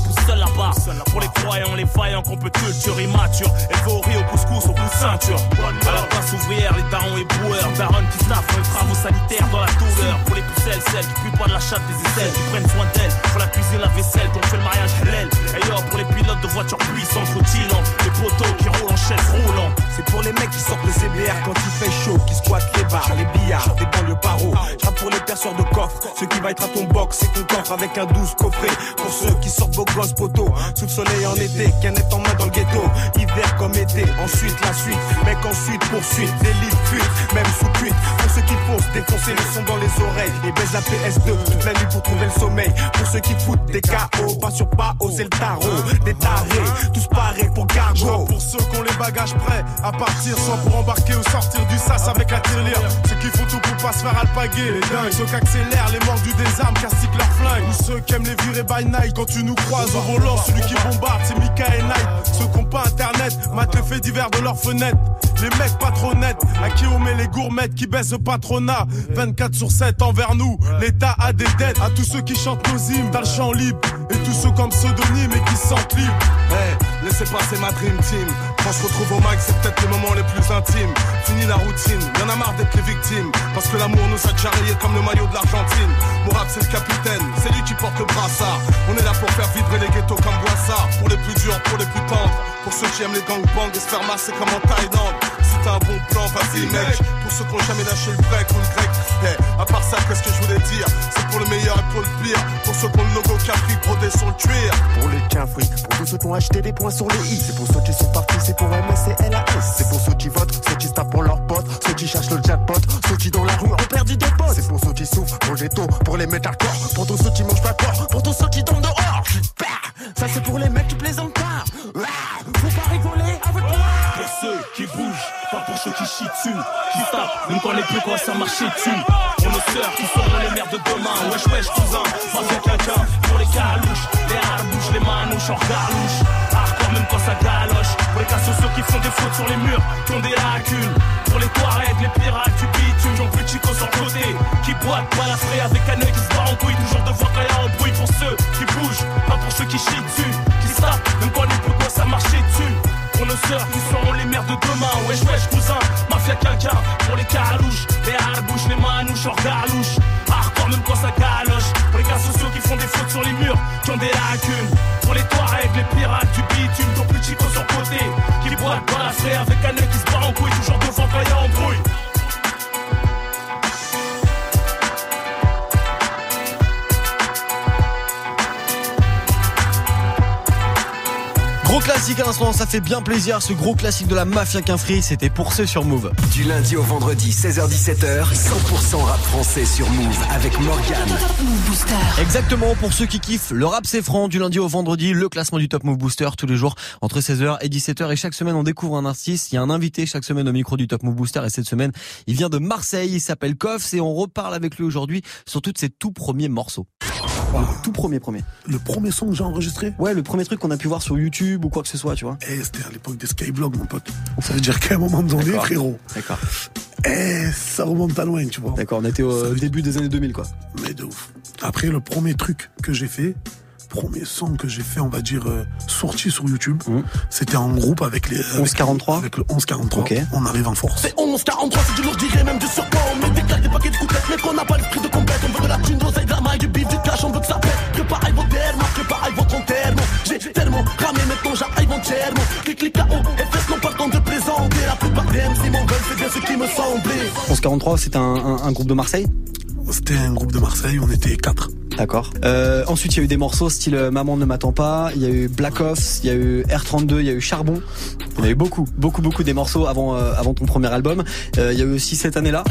Pour les croyants, les vaillants qu'on peut culture immature. Élevé au riz, au couscous, au coup de ceinture. À la place ouvrière, les darons et boueurs. Daron qui staffent les travaux sanitaires dans la douleur. Pour les pucelles, celles qui puent pas de la chatte des aisselles, qui prennent soin d'elles. Pour la cuisine, la vaisselle, qu'on fait le mariage halal. Et yo, pour les pilotes de voitures puissantes, rutilants. Les poteaux qui roulent en chaise roulant. C'est pour les mecs qui sortent le CBR quand il fait chaud, qui squattent les bars, les billards, des banlieues paro. J'rappe pour les perceurs de coffre, ce qui va être à ton box, c'est ton coffre avec un douze coffret. Pour ceux qui sortent vos sous le soleil en été, est en main dans le ghetto. Hiver comme été, ensuite la suite, mec ensuite poursuite, délit fuite, même sous cuite. Pour ceux qui foncent, défoncer le son dans les oreilles et baise la PS2 toute la nuit pour trouver le sommeil. Pour ceux qui foutent des KO, pas sur pas, c'est le tarot, des tarés, tous parés pour cargo. Pour ceux qui ont les bagages prêts à partir, soit pour embarquer ou sortir du sas avec la tirelire. Ceux qui font tout pour pas se faire alpaguer, les dingues. Ceux qui accélèrent, les mordus des armes, castiquent leur flingue. Ou ceux qui aiment les virer by night quand tu nous croises au volant. Celui qui bombarde, c'est Mika et Night. Ceux qui pas internet, matent le fait divers de leurs fenêtres. Les mecs pas trop nets, à qui on met les gourmettes qui baissent le patronat. 24 sur 7 envers nous, l'État a des dettes. À tous ceux qui chantent nos hymnes dans le champ libre. Et tous ceux comme pseudonyme et qui se sentent libres. Hey, laissez passer ma dream team. Quand je retrouve au mag, c'est peut-être les moments les plus intimes. Fini la routine, y'en a marre d'être les victimes. Parce que l'amour nous a rayés comme le maillot de l'Argentine. Mourad, c'est le capitaine, c'est lui qui porte le brassard. On est là pour faire vibrer les ghettos comme Boissard. Pour les plus durs, pour les plus tendres. Pour ceux qui aiment les gangbangs et se faire masser comme en Thaïlande. Si t'as un bon plan, vas-y mec. Pour ceux qui ont jamais lâché le break ou le grec. Hey, à part ça, qu'est-ce que je voulais dire C'est pour le meilleur et pour le pire. Pour ceux qui ont le logo Capri brodé sur le cuir. Pour les Cafri, pour tous ceux qui ont acheté des points sur les i. C'est pour ceux qui sont partis, c'est pour MS et LAS. C'est pour ceux qui votent, ceux qui se tapent pour leurs potes, ceux qui cherchent le jackpot, ceux qui dans la rue ont perdu des potes. C'est pour ceux qui souffrent, pour le ghetto, pour les mettre à corps, pour tous ceux qui mangent pas corps, pour tous ceux qui tombent dehors. Bah, Ça c'est pour les mecs qui plaisantent pas. Ceux qui bougent, pas pour ceux qui chient dessus, qui tapent, même quand les plus quoi ça marche dessus. Pour nos sœurs qui seront les mères de demain, wesh wesh cousin, mafia quelqu'un. Pour les calouches, les harbouches, les manouches en galouche. Hardcore même quand ça galoche. Pour les cas sociaux qui font des fautes sur les murs, qui ont des lacunes. Pour les toilettes, les pirates du bitume, j'en plus chico sur le côté. Qui boitent, balafré avec un œil qui se bat en couille, toujours devant quand y a un bruit. Pour ceux qui bougent, pas pour ceux qui chient dessus, qui tapent, même quand les plus quoi ça marche dessus. Pour nos sœurs qui seront les mères de demain. Wesh wesh cousin, mafia quelqu'un Pour les carouches, les harbouches, les manouches hors galouche Hardcore même quand ça galoche. Pour les cas sociaux qui font des fautes sur les murs Qui ont des lacunes. Pour les Touaregs, les pirates du bitume Ton plus chico sur côté Qui boitent dans la frais avec un œil qui se bat en couille Toujours devant quand a embrouille Gros classique à l'instant, ça fait bien plaisir. Ce gros classique de la mafia qu'un free, c'était pour ceux sur Move. Du lundi au vendredi, 16h17h, 100% rap français sur Move avec Morgan. Exactement, pour ceux qui kiffent, le rap c'est franc, du lundi au vendredi, le classement du Top Move Booster tous les jours entre 16h et 17h et chaque semaine on découvre un artiste, il y a un invité chaque semaine au micro du Top Move Booster et cette semaine il vient de Marseille, il s'appelle Koffs et on reparle avec lui aujourd'hui sur tous ses tout premiers morceaux. Le tout premier premier. Le premier son que j'ai enregistré Ouais, le premier truc qu'on a pu voir sur YouTube ou quoi que ce soit, tu vois. Eh, c'était à l'époque des Skyblogs, mon pote. Ça veut dire qu'à un moment donné, frérot, D'accord. eh, ça remonte pas loin, tu vois. D'accord, on était au début des années 2000 quoi. Mais de ouf. Après, le premier truc que j'ai fait, premier son que j'ai fait, on va dire, euh, sorti sur YouTube, c'était en groupe avec les. euh, 1143 Avec le 1143. Ok. On arrive en force. C'est 11, 43, c'est du lourd, dirais même du surpoids. On met des claques, des paquets de coutettes, mais qu'on n'a pas l'esprit de compète. On veut de la thune, de l'oseille, de la maille, du bif, du cash, on veut 43, c'était un, groupe de Marseille C'était un groupe de Marseille, on était quatre. D'accord. Ensuite, il y a eu des morceaux style Maman ne m'attend pas, il y a eu Black Ops, il y a eu R32, il y a eu Charbon. Il y a eu beaucoup, beaucoup, beaucoup des morceaux avant, avant ton premier album. Il y a eu aussi cette année-là.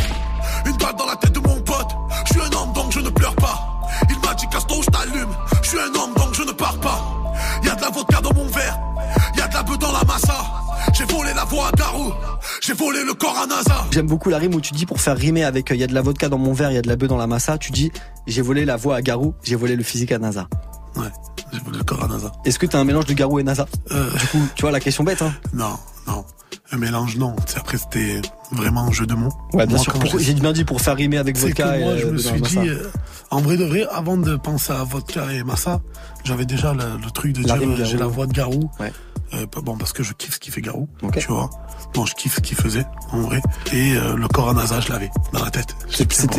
Volé le corps à NASA. J'aime beaucoup la rime où tu dis pour faire rimer avec euh, il y a de la vodka dans mon verre, il y a de la bœuf dans la massa, tu dis j'ai volé la voix à Garou, j'ai volé le physique à NASA. Ouais, j'ai volé le corps à NASA. Est-ce que t'as un mélange de Garou et NASA? Euh, Du coup, tu vois la question bête hein Non, non. Un mélange, non. Après, c'était vraiment un jeu de mots. Ouais, bien Moi, sûr. j'ai- bien dit pour faire rimer avec vodka que et moi, euh, je me suis dit, euh, En vrai de vrai, avant de penser à vodka et massa, j'avais déjà le, le truc de La dire j'ai la voix de Garou. Ouais. Euh, bon, parce que je kiffe ce qu'il fait Garou, tu vois. Bon, je kiffe ce qu'il faisait, en vrai. Et euh, le corps à nasa, je l'avais dans la tête.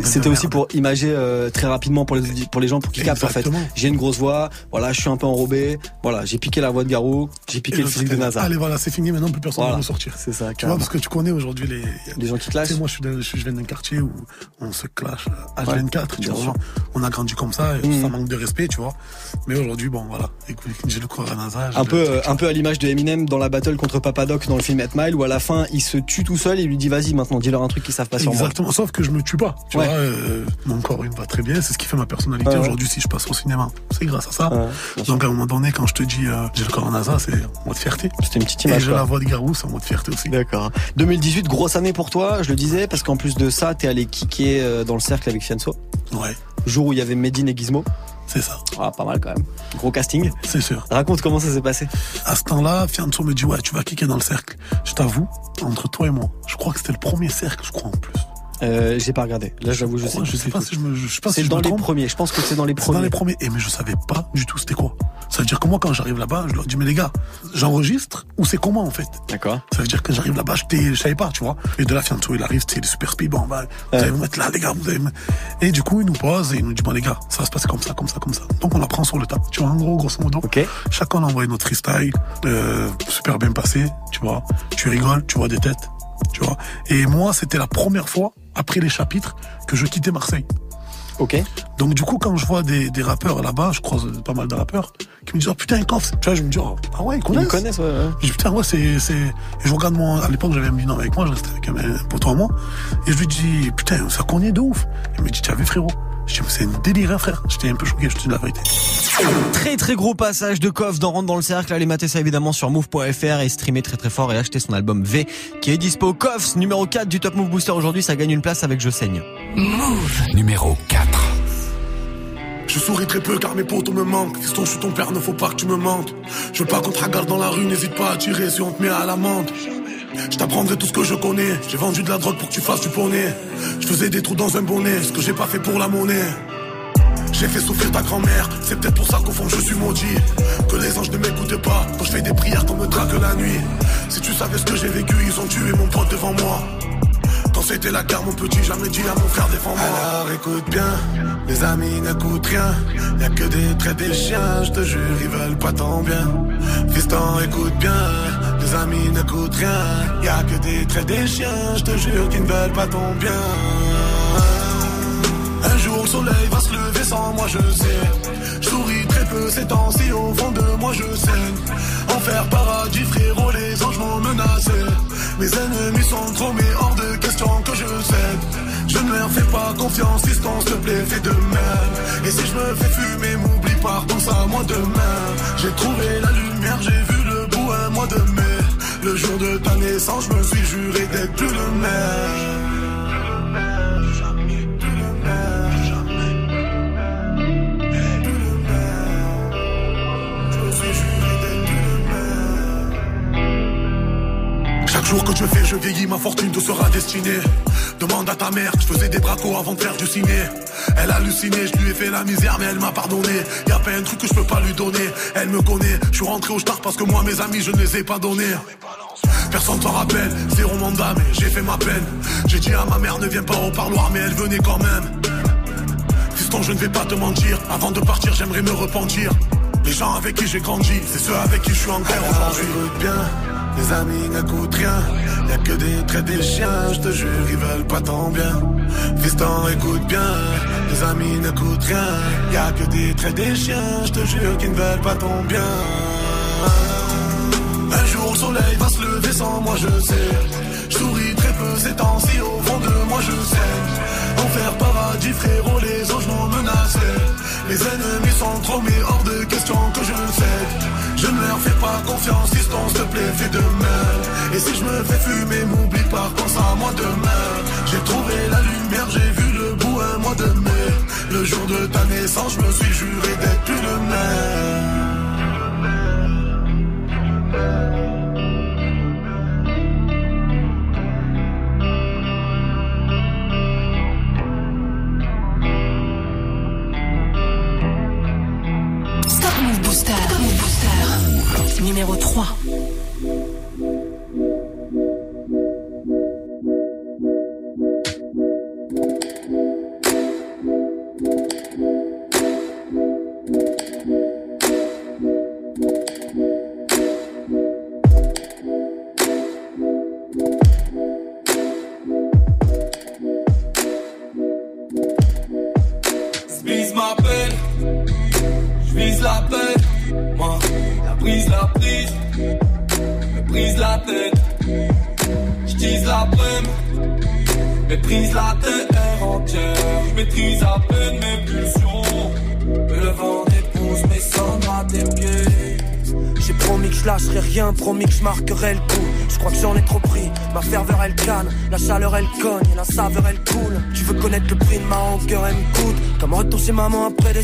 C'était aussi pour imager euh, très rapidement pour les pour les gens pour qu'ils captent en fait. J'ai une grosse voix, voilà, je suis un peu enrobé, voilà, j'ai piqué la voix de Garou, j'ai piqué Et le le physique de NASA. Allez, voilà, c'est fini, maintenant plus personne Voilà. va me sortir. C'est ça, Tu vois, carrément. parce que tu connais aujourd'hui les. Les gens qui clashent. Tu sais, moi, je, suis de- je, viens d'un quartier où on se clash à Ouais, 24 tu vois. sûr. On a grandi comme ça, et Mhm. ça manque de respect, tu vois. Mais aujourd'hui, bon, voilà. Écoute, j'ai le corps à NASA. Un peu, un peu à l'image de Eminem dans la battle contre Papadoc dans le film 8 Mile où à la fin il se tue tout seul et il lui dit vas-y maintenant dis-leur un truc qu'ils savent pas sur moi. Exactement, sauf que je me tue pas. Tu Ouais. vois, euh, mon corps, il me va très bien. C'est ce qui fait ma personnalité ouais. aujourd'hui si je passe au cinéma. C'est grâce à ça. Donc à un moment donné, quand je te dis euh, j'ai le corps en NASA, c'est en mode fierté. C'était une petite Et image. j'ai quoi. la voix de Garou, c'est en mode fierté aussi. D'accord. 2018, grosse année pour toi, je le disais, parce qu'en plus de ça, t'es allé kicker euh, dans le cercle avec Fianso. Ouais. Jour où il y avait Medine et Gizmo. C'est ça. Ah, pas mal quand même. Gros casting. C'est sûr. Raconte comment ça s'est passé. À ce temps-là, Fianso me dit ouais, tu vas kicker dans le cercle. Je t'avoue, entre toi et moi, je crois que c'était le premier cercle, je crois en plus. Euh, j'ai pas regardé. Là, j'avoue, je sais. je sais pas si je me, je sais pas C'est dans les premiers. Je pense que c'est dans les C'est premiers. dans les premiers. Et mais je savais pas du tout c'était quoi. Ça veut dire que moi, quand j'arrive là-bas, je leur dis, mais les gars, j'enregistre ou c'est comment en fait? D'accord. Ça veut dire que j'arrive là-bas, je, t'ai- je savais pas, tu vois. Et de là, Fianso, il arrive, c'est le super speed, bon, bah, vous allez vous mettre là, les gars, vous allez me- Et du coup, il nous pose et il nous dit, bon, les gars, ça va se passer comme ça, comme ça, comme ça. Donc, on apprend sur le tas. Tu vois, en gros, grosso modo. Ok. Chacun a envoyé notre freestyle, euh, super bien passé, tu vois. Tu rigoles, tu vois des têtes, tu vois. Et moi, c'était la première fois, après les chapitres, que je quittais Marseille. Ok. Donc du coup, quand je vois des, des rappeurs là-bas, je croise pas mal de rappeurs, qui me disent, oh putain, Koff, tu vois, je me dis, oh, ah ouais, ils Ils connaissent. me connaissent, ouais. ouais. Je dis, putain, ouais, c'est, c'est, et je regarde moi, à l'époque, j'avais un binôme avec moi, je restais avec un, un poteau à moi, et je lui dis, putain, ça connaît de ouf. Il me dit, tu as vu, frérot? Je mais c'est un délire, hein, frère. J'étais un peu choqué, je te dis la vérité. Très très gros passage de Koff dans Rentre dans le cercle. Allez mater ça évidemment sur move.fr et streamer très très fort et acheter son album V qui est dispo. Koff, numéro 4 du Top Move Booster aujourd'hui, ça gagne une place avec Je saigne. Move. Numéro 4. Je souris très peu car mes potos me manquent. Fiston, je suis ton père, ne faut pas que tu me mentes. Je veux pas qu'on te regarde dans la rue, n'hésite pas à tirer si on te met à l'amende. Je t'apprendrai tout ce que je connais. J'ai vendu de la drogue pour que tu fasses du poney. Je faisais des trous dans un bonnet, ce que j'ai pas fait pour la monnaie. J'ai fait souffrir ta grand-mère, c'est peut-être pour ça qu'au fond je suis maudit. Que les anges ne m'écoutent pas quand je fais des prières qu'on me traque la nuit. Si tu savais ce que j'ai vécu, ils ont tué mon pote devant moi. Quand c'était la guerre, mon petit, jamais dit à mon frère défends-moi. Alors écoute bien, les amis n'écoutent rien. Y'a que des traits des chiens, je te jure, ils veulent pas ton bien. Fiston, écoute bien, les amis n'écoutent rien. Y'a que des traits des chiens, je te jure, qu'ils ne veulent pas ton bien. Un jour le soleil va se lever sans moi je sais. Je souris très peu ces temps-ci au fond de moi je saigne Enfer paradis frérot les anges m'ont menacé. Mes ennemis sont trop mais hors de question que je cède. Je ne leur fais pas confiance fiston s'il te plaît fais de même. Et si je me fais fumer m'oublie pas pense à moi demain. J'ai trouvé la lumière j'ai vu le bout un mois de Le jour de ta naissance je me suis juré d'être plus le même jour que je fais, je vieillis, ma fortune te sera destinée. Demande à ta mère, je faisais des bracos avant de faire du ciné. Elle a halluciné, je lui ai fait la misère, mais elle m'a pardonné. Y a pas un truc que je peux pas lui donner. Elle me connaît, je suis rentré au star parce que moi, mes amis, je ne les ai pas donnés. Personne s'en rappelle, zéro mandat, mais j'ai fait ma peine. J'ai dit à ma mère, ne viens pas au parloir, mais elle venait quand même. Fiston, je ne vais pas te mentir. Avant de partir, j'aimerais me repentir. Les gens avec qui j'ai grandi, c'est ceux avec qui je suis en guerre aujourd'hui. Les amis n'écoutent rien. Y'a que des traits des chiens, je te jure, ils veulent pas ton bien. Fiston, écoute bien, les amis n'écoutent rien. Y'a que des traits des chiens, je te jure, qu'ils ne veulent pas ton bien. Un jour le soleil va se lever sans moi je sais Je souris très peu ces temps-ci au fond de moi je sais Enfer paradis frérot les anges m'ont menacé Les ennemis sont trop mais hors de question que je cède Je ne leur fais pas confiance fiston s'il te plaît fais de même Et si je me fais fumer m'oublie pas pense à moi demain. J'ai trouvé la lumière j'ai vu le bout un mois de mai. Le jour de ta naissance je me suis juré d'être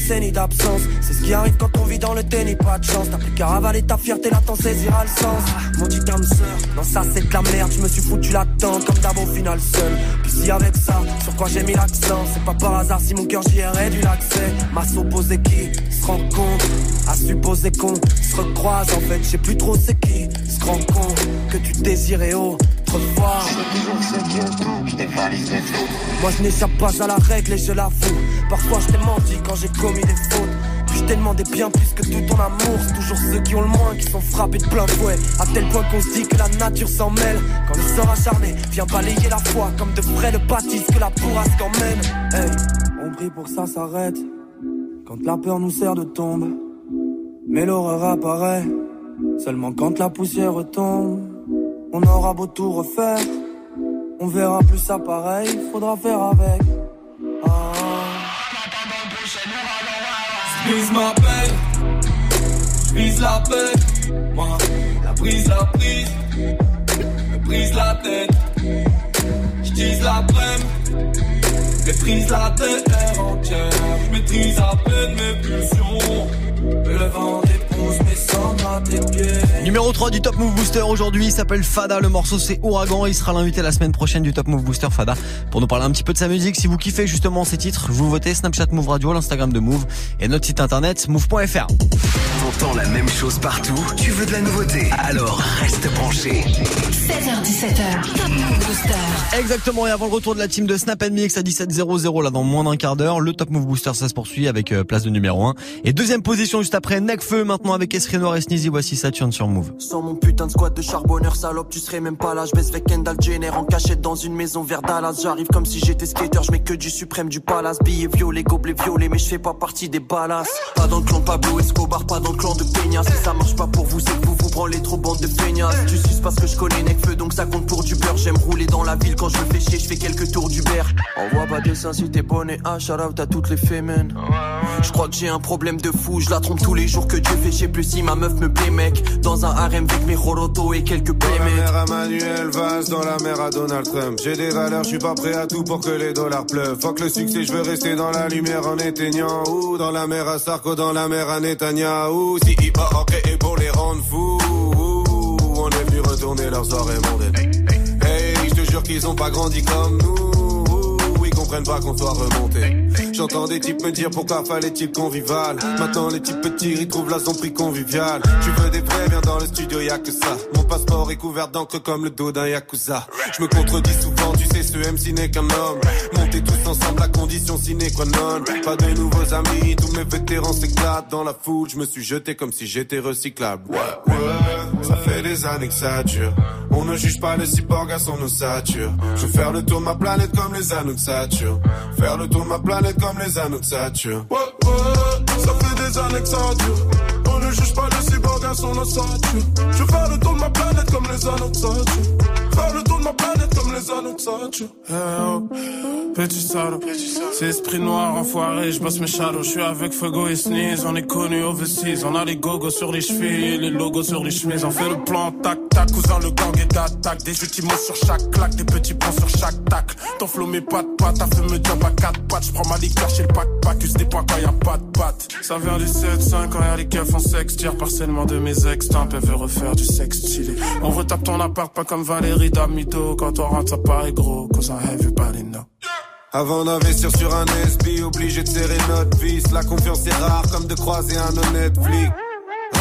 décennies d'absence. C'est ce qui arrive quand on vit dans le déni, pas de chance. T'as plus qu'à ravaler ta fierté, là t'en saisira le sens. Mon dit âme sœur, non ça c'est de la merde. Je me suis foutu la tente comme d'abord au final seul. Puis si avec ça, sur quoi j'ai mis l'accent, c'est pas par hasard si mon cœur j'y ai réduit l'accès. Ma s'opposer qui se rend compte, à supposer qu'on se recroise. En fait, je sais plus trop c'est qui se rend compte que tu désirais autrefois. Moi je n'échappe pas à la règle et je l'avoue. Parfois je t'ai menti quand j'ai commis des fautes. Puis je t'ai demandé bien plus que tout ton amour. C'est toujours ceux qui ont le moins qui sont frappés de plein fouet. À tel point qu'on se dit que la nature s'en mêle. Quand il sort acharné, vient balayer la foi comme de frais le baptiste que la bourrasque emmène. Hey, on prie pour ça s'arrête. Quand la peur nous sert de tombe. Mais l'horreur apparaît seulement quand la poussière tombe. On aura beau tout refaire, on verra plus ça pareil, faudra faire avec. Ah. J'vise ma peine, j'vise la paix. Moi, la brise, la prise, me brise la tête. J'tise la brème, maîtrise la terre entière. J'maîtrise à peine mes pulsions, le vent Numéro 3 du Top Move Booster aujourd'hui, il s'appelle Fada, le morceau c'est Ouragan, il sera l'invité la semaine prochaine du Top Move Booster Fada pour nous parler un petit peu de sa musique. Si vous kiffez justement ces titres, vous votez Snapchat Move Radio, l'Instagram de Move et notre site internet move.fr. T'entends la même chose partout, tu veux de la nouveauté, alors reste branché. 16h17h, Top Move Booster. Exactement, et avant le retour de la team de Snap Mix à 17h00 là dans moins d'un quart d'heure, le Top Move Booster ça se poursuit avec euh, place de numéro 1 et deuxième position juste après Necfeu maintenant avec Esri Noir et Sneezy, voici Saturn sur Move. Sans mon putain de squat de charbonneur salope, tu serais même pas là. Je baisse avec Kendall Jenner en cachette dans une maison vers Dallas. J'arrive comme si j'étais skater, je mets que du suprême du palace. Billets violets, gobelets violets, mais je fais pas partie des balas. Pas dans le clan Pablo Escobar, pas dans le clan de Peña. Si ça marche pas pour vous, c'est que vous vous branlez trop bande de feignasses. Tu suces parce que je connais Necfeu, donc ça compte pour du beurre. J'aime rouler dans la ville quand je me fais chier, je fais quelques tours du beurre. Envoie pas de dessin si t'es bonnet, ah, shout out à toutes les femmes. Je crois que j'ai un problème de fou, je la trompe tous les jours que Dieu fait. Chier plus si ma meuf me plaît mec. Dans un harem avec mes rorotos et quelques playmates Dans la mer à Manuel Valls, dans la mer à Donald Trump. J'ai des valeurs, je suis pas prêt à tout pour que les dollars pleuvent. Fuck le succès, je veux rester dans la lumière en éteignant. Ou dans la mer à Sarko, dans la mer à Netanyahu Si hip hop et pour les rendre fous On est venu retourner leurs soirées mondaines Hey, je te jure qu'ils ont pas grandi comme nous comprennent qu'on. J'entends des types me dire pourquoi fallait-il convivial. Maintenant les types petits ils trouvent la son prix convivial. Tu veux des vrais, viens dans le studio, y'a que ça. Mon passeport est couvert d'encre comme le dos d'un yakuza. Je me contredis souvent, tu sais, ce MC n'est qu'un homme. Montez tous ensemble, la condition sine qua non. Pas de nouveaux amis, tous mes vétérans s'éclatent dans la foule. Je me suis jeté comme si j'étais recyclable. Ouais, ouais, ça fait des années que ça dure. On ne juge pas les cyborgs à son ossature. Je veux faire le tour de ma planète comme les anneaux de Saturne. Faire le tour de ma planète comme les anneaux de Saturne. Ouais, ouais, ça fait des années que ça dure. On ne juge pas les cyborgs à son ossature. Je veux faire le tour de ma planète comme les anneaux de. Petit salaud, c'est esprit noir enfoiré, je bosse mes shadows, je suis avec Fuego et Sneeze, on est connu overseas, on a les gogos sur les chevilles, les logos sur les chemises, on fait le plan tac tac, cousin le gang est d'attaque, des ultimos sur chaque claque, des petits points sur chaque tac, ton mes pattes pattes, t'as fait me dire pas quatre pattes, je prends ma liqueur chez le pack pack, use des points quand y a pas de pattes, ça vient du 7-5 quand y'a les keufs en sexe, tire partiellement de mes ex, elle veut refaire du sexe stylé, on retape ton appart pas comme Valérie Quand on rentre ça paraît gros, cause I everybody know. Avant d'investir sur un SB, obligé de serrer notre vis. La confiance est rare comme de croiser un honnête flic.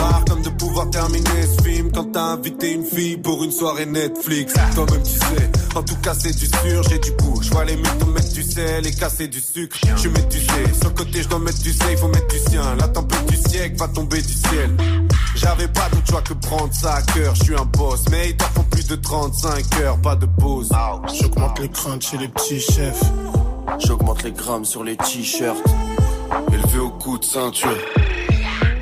Rare comme de pouvoir terminer ce film quand t'as invité une fille pour une soirée Netflix. Toi-même tu sais, en tout cas c'est du sûr, j'ai du goût. Je vois les mythos mettre du sel et casser du sucre. Je mets du C, sur le côté je dois mettre du C, il faut mettre du sien. La tempête du siècle va tomber du ciel. J'avais pas d'autre choix que prendre ça à cœur, je suis un boss. Mais ils font plus de 35 heures, pas de pause. J'augmente les craintes chez les petits chefs. J'augmente les grammes sur les t-shirts. Élevé au coup de ceinture.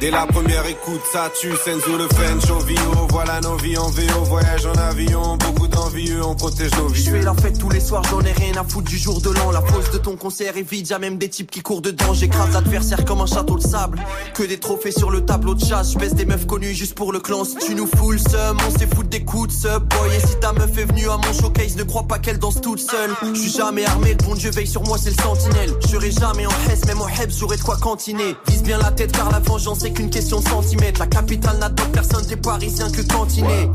Dès la première écoute, ça tue, Senzo le Fen, Chauvio, voilà nos vies en VO, voyage en avion, beaucoup d'envieux, on protège nos vies. Je fais la fête tous les soirs, j'en ai rien à foutre du jour de l'an. La pause de ton concert est vide, y'a même des types qui courent dedans. J'écrase l'adversaire comme un château de sable. Que des trophées sur le tableau de chasse, je des meufs connues juste pour le clan. Si tu nous fous le seum, on s'est foutre des coups de sub, boy. Et si ta meuf est venue à mon showcase, ne crois pas qu'elle danse toute seule. Je suis jamais armé, le bon Dieu veille sur moi, c'est le sentinelle. Je jamais en Hesse, même en Hebs, j'aurai de quoi cantiner. Vise bien la tête car la vengeance est qu'une question de centimètres. La capitale n'a d'autre personne des parisiens que cantiner.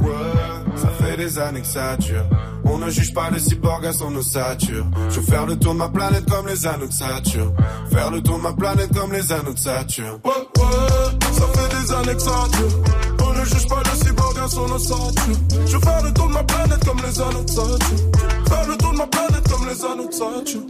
Ça fait des années que ça dure. On ne juge pas les cyborgs à son ossature. Je veux faire le tour de ma planète comme les anneaux de Saturne. Faire le tour de ma planète comme les anneaux de Saturne. Ouais, ouais, ça fait des années que ça dure. Ne juge pas le cyborg à son ossature. Je faire le tour de ma planète comme les anneaux de Saturne. Faire le tour de ma planète comme les.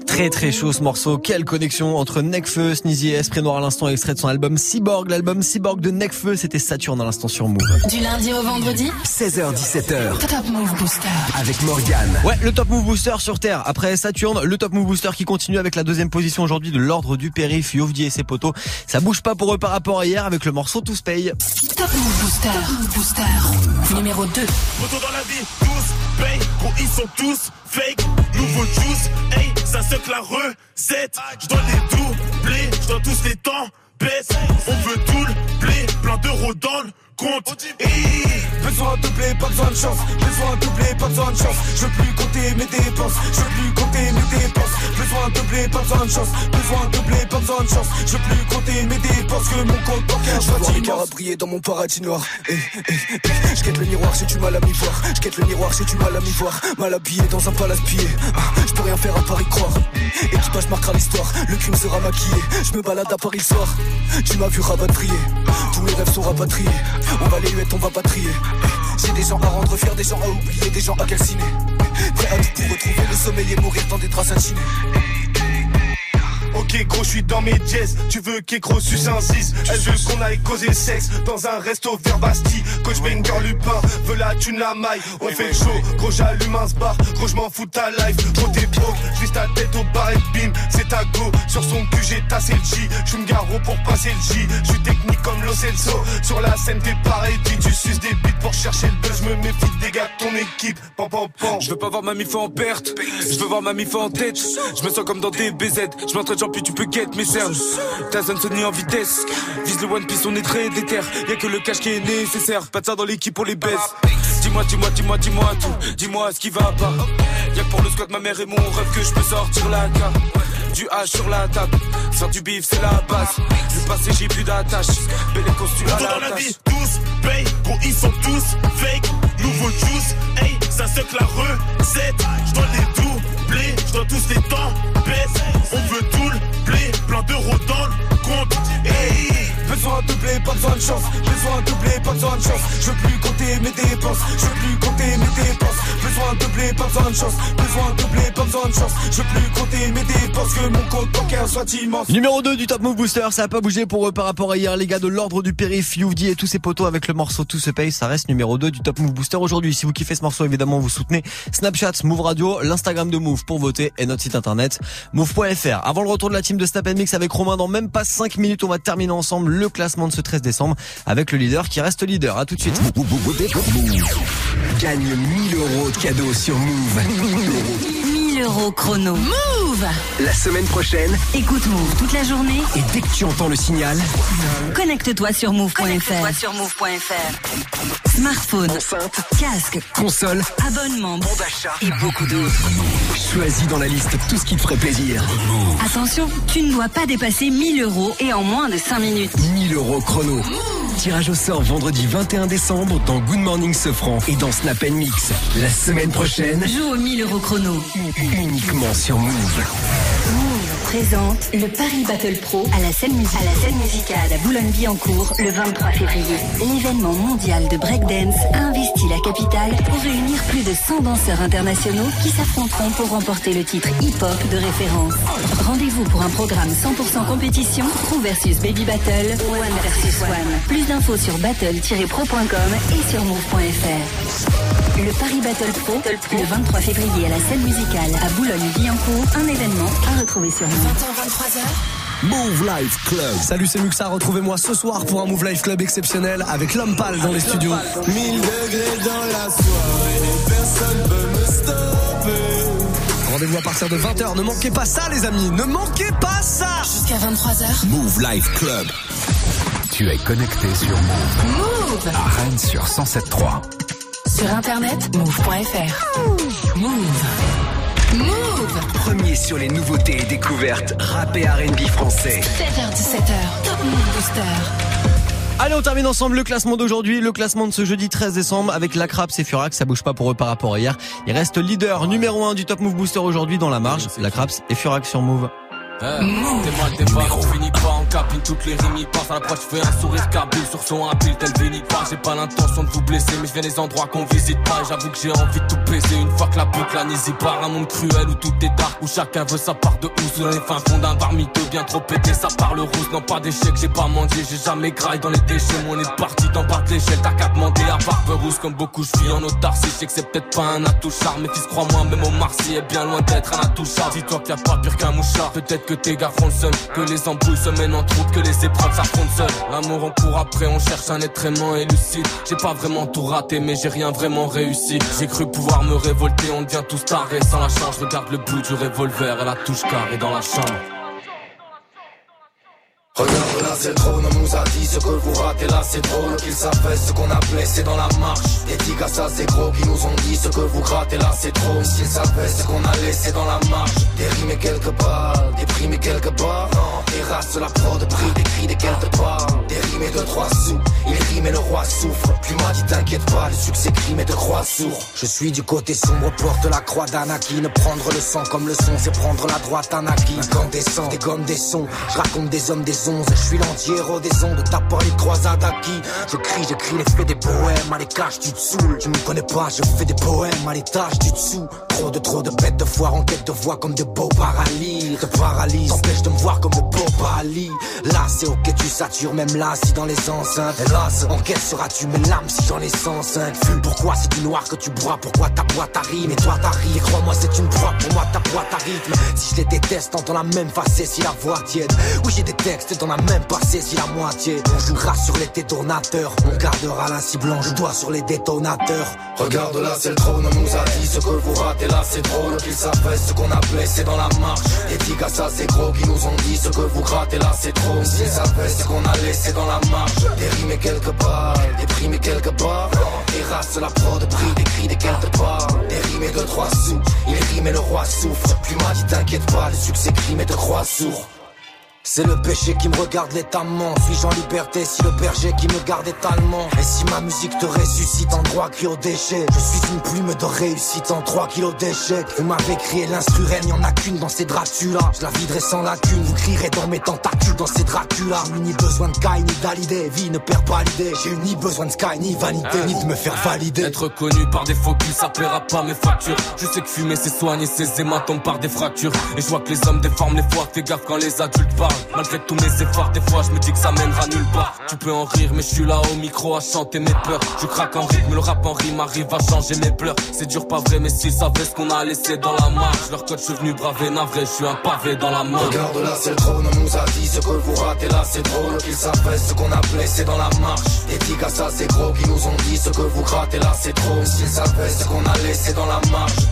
Très très chaud ce morceau. Quelle connexion entre Necfeu, Sneezy et Esprit Noir à l'instant, extrait de son album Cyborg. L'album Cyborg de Necfeu, c'était Saturne à l'instant sur Move. Du lundi au vendredi 16h17h. Top Move Booster. Avec Morgane. Ouais, le Top Move Booster sur Terre. Après Saturne, le Top Move Booster qui continue avec la deuxième position aujourd'hui de l'ordre du périph, Yovdi et ses potos. Ça bouge pas pour eux par rapport à hier avec le morceau Tous paye. Top Move Booster. Move Booster. Numéro 2. Retour dans la vie, tous payent, gros ils sont tous fake. Nouveau juice, hey, ça se que la recette. Je dois les doubler, je dois tous les temps baisse. On veut tout le blé, plein d'euros dans le compte. Hey. Besoin de blé, pas besoin de chance. Besoin de blé, pas besoin de chance. Je veux plus compter mes dépenses. Je veux plus compter mes dépenses. Besoin de blé, pas besoin de chance. Besoin de blé, pas besoin de chance. Je veux plus compter mes dépenses que mon compte bancaire. Je à briller dans mon paradis noir. Eh, eh, eh. Je quête le miroir, j'ai du mal à m'y voir. Je quête le miroir, j'ai du mal à m'y voir. Mal habillé dans un palace pillé. Ah, je peux rien faire à part y croire. Équipage marquera l'histoire. Le crime sera maquillé. Je me balade à Paris soir. Tu m'as vu rapatrier. Tous mes rêves sont rapatriés. On va les huettes, on va pas trier. J'ai des gens à rendre fiers, des gens à oublier, des gens à calciner. Prêt à tout pour retrouver le sommeil et mourir dans des draps incinés. Ok gros, je suis dans mes jazz. Tu veux qu'écro suce un 6 Elle veut qu'on aille causer sexe dans un resto vers Bastille. Coach Banger Lupin veut la thune la maille. On fait le show, gros j'allume un bar. Gros j'm'en fous ta life. Gros t'es broke, j'vise ta tête au bar et bim. C'est ta go. Sur son cul j'ai tassé le J. J'suis garo pour passer le J. J'suis technique comme Lo Celso. Sur la scène t'es pareil. Tu suces des bites pour chercher le buzz. Je me méfie des gars de ton équipe. Pam pam pam. Je veux pas voir ma mif en perte. Je veux voir ma mif en tête. Je me sens comme dans des BZ. Je m'entraîne, puis tu peux get mes cernes. Ta zone Sony en vitesse. Vise le One Piece, on est très déter. Y'a que le cash qui est nécessaire. Pas de ça dans l'équipe pour les baisse. Dis-moi, dis-moi, dis-moi, dis-moi tout. Dis-moi ce qui va pas. Y'a que pour le squat, ma mère et mon rêve que je peux sortir la carte. Du H sur la table. Faire du bif, c'est la base. Le passé, j'ai plus d'attache. Belle costume à Retour dans la la vie, tous payent, gros ils sont tous fake. Nouveau juice, hey, ça se que la recette. Je dois les doubler, dois tous les temps baisse. On veut tout le blé, plein d'euros dans le compte. Hey. Besoin de pas besoin de chance. Besoin de pas besoin de chance. Je veux plus compter mes dépenses. Je veux plus compter mes dépenses. Besoin de pas besoin de chance. Besoin de pas besoin de chance. Je veux plus compter mes dépenses. Que mon compte bancaire soit immense. Numéro 2 du Top Move Booster, ça a pas bougé pour eux par rapport à hier, les gars de l'ordre du périph, Youvdi et tous ses potos avec le morceau Tout se paye, ça reste numéro 2 du Top Move Booster aujourd'hui. Si vous kiffez ce morceau, évidemment, vous soutenez Snapchat, Move Radio, l'Instagram de Move pour voter et notre site internet move.fr. Avant le retour de la team de Snap Mix avec Romain dans même pas 5 minutes, on va terminer ensemble le classement de ce 13 décembre avec le leader qui reste leader. À tout de suite. Gagne 1000 euros de cadeaux sur Move. 1000 euros chrono. Move La semaine prochaine, Écoute Move toute la journée. et dès que tu entends le signal, Connecte-toi sur move.fr. sur move.fr. Smartphone, enceinte, casque, console, abonnement, bon d'achat et beaucoup d'autres. choisis dans la liste tout ce qui te ferait plaisir. Attention, tu ne dois pas dépasser 1000 euros et en moins de 5 minutes. 1000 euros chrono. Tirage au sort vendredi 21 décembre dans Good Morning Sofran et dans Snap Mix. La semaine prochaine, Joue aux 1000 euros chrono. uniquement sur Move. Présente le Paris Battle Pro à la scène, musicale, à la scène musicale à Boulogne-Billancourt le 23 février. L'événement mondial de breakdance a investi la capitale pour réunir plus de 100 danseurs internationaux qui s'affronteront pour remporter le titre hip-hop de référence. Rendez-vous pour un programme 100% compétition, Crew versus Baby Battle, One versus One. Plus d'infos sur battle-pro.com et sur move.fr. Le Paris Battle Pro, le 23 février à la scène musicale à Boulogne-Billancourt, un événement à retrouver sur Move. 20h, 23h. Move Life Club. Salut, c'est Muxa. Retrouvez-moi ce soir pour un Move Life Club exceptionnel avec l'homme pâle dans les studios. 1000 degrés dans la soirée, personne peut me stopper. Rendez-vous à partir de 20h. Ne manquez pas ça, les amis. Ne manquez pas ça. Jusqu'à 23h. Move Life Club. Tu es connecté sur Move. Move. À Rennes sur 107.3. Sur internet, move.fr. Move. Move. Premier sur les nouveautés et découvertes rap et R&B français. 7h17h. Top Move Booster. Allez, on termine ensemble le classement d'aujourd'hui, le classement de ce jeudi 13 décembre avec la Craps et Furax. Ça bouge pas pour eux par rapport à hier. Il reste leader numéro 1 du Top Move Booster aujourd'hui dans la marge. La Craps et Furax sur Move. T'es mal, t'es pas, on finit pas en cabine, toutes les rimes y passent à l'approche, fais un sourire cabule sur son habile, tel Vinny pas, j'ai pas l'intention de vous blesser, mais je viens des endroits qu'on visite pas, j'avoue que j'ai envie de tout baiser, une fois que la boucle anésie part, un monde cruel où tout est dark, où chacun veut sa part de housse, dans les fins fonds d'un bar miteux, bien trop pété, ça parle rousse, non pas d'échec, j'ai pas mangé, j'ai jamais graille dans les déchets, moi on est parti d'en bas de l'échelle, t'as qu'à demander à barbe rousse, comme beaucoup je vis en autarcie, je sais que c'est peut-être pas un atout charme, mais fils crois-moi, même au Marcy est bien loin d'être un atout charme, dis-toi qu'il y a pas pire qu'un mouchard, peut-être que tes gars font le seul que les embrouilles se mènent en troupe, que les épreuves s'affrontent seules. L'amour on court après, on cherche un être aimant et lucide. J'ai pas vraiment tout raté, mais j'ai rien vraiment réussi. J'ai cru pouvoir me révolter, on devient tous tarés sans la chance. Regarde le bout du revolver et la touche carrée dans la chambre. Regarde là c'est trône, on nous a dit ce que vous ratez là c'est drôle Qu'ils savaient ce qu'on a blessé dans la marche. Tigres à ça c'est gros qui nous ont dit ce que vous grattez là c'est trop S'ils savaient ce qu'on a laissé dans la marche. Des rimes et quelques balles, des primes et quelques barres des races la prod, prix des cris des quelques balles Des rimes et de trois sous, il rime et le roi souffre. Plus m'a dit t'inquiète pas, le succès crime et de croix sourd Je suis du côté sombre, porte la croix d'Anakin Prendre le sang comme le son, c'est prendre la droite Anakin Quand des des gommes, des sons, je raconte des hommes, des je suis l'anti-héros des ondes, t'as pas les croisades acquis. Je crie, j'écris les faits des poèmes, à les caches, tu te saoules. Tu me connais pas, je fais des poèmes, à l'étage du dessous. Trop de trop de bêtes de foire en quête de voix comme de beaux paralyses. Te paralyse, t'empêche de me voir comme de beaux Là, c'est ok, tu satures, même là, si dans les enceintes. Hélas, en quête seras-tu mes larmes si j'en ai 105 Fume, pourquoi c'est du noir que tu bois, pourquoi ta boîte arrive Et toi t'arrives, crois-moi, c'est une proie, pour moi ta boîte arrive. Si je les déteste, entends la même facette si la voix tiède. Oui, j'ai des textes t'en as même pas saisi la moitié. On jouera sur les détonateurs, on gardera la cible blanche, doigt sur les détonateurs. Regarde là, c'est le trône, on nous a dit ce que vous ratez là, c'est drôle. Qu'ils savaient ce qu'on a blessé dans la marche. Des tigres ça, c'est gros, qui nous ont dit ce que vous grattez là, c'est trop. S'ils savaient ce qu'on a laissé dans la rimes et quelques balles, et quelques barres. Races, la prod, prix, des cris, des quelques balles. Des rimes et de trois sous, il rime et le roi souffre. Plus m'a dit t'inquiète pas, le succès crime et de croix sourd. C'est le péché qui me regarde létamment. Suis-je en liberté si le berger qui me garde est allemand? Et si ma musique te ressuscite en droit cri au déchet? Je suis une plume de réussite en 3 kilos d'échecs Vous m'avez crié l'instru n'y en a qu'une dans ces Dracula. Je la viderai sans lacune, vous crierez dans mes tentacules dans ces Dracula. J'ai ni besoin de Kai ni d'Alidé, vie ne perd pas l'idée. J'ai eu ni besoin de Sky ni vanité, ni de me faire valider. Être connu par des faux culs, ça paiera pas mes factures. Je sais que fumer c'est soigner ses hématomes par des fractures. Et je vois que les hommes déforment les fois, fais gaffe quand les adultes parlent Malgré tous mes efforts, des fois je me dis que ça mènera nulle part. Tu peux en rire, mais je suis là au micro à chanter mes peurs. Je craque en rythme, le rap en rime arrive à changer mes pleurs. C'est dur, pas vrai, mais s'ils savaient ce qu'on a laissé dans la marche. Leur code, je suis venu braver, navré, je suis un pavé dans la main. Regarde là, c'est le trône, on nous a dit ce que vous ratez là, c'est drôle. Qu'ils savaient ce qu'on a blessé dans la marche. Des tigres ça, c'est gros, qui nous ont dit ce que vous grattez là, c'est trop. S'ils savaient ce qu'on a laissé dans la marche.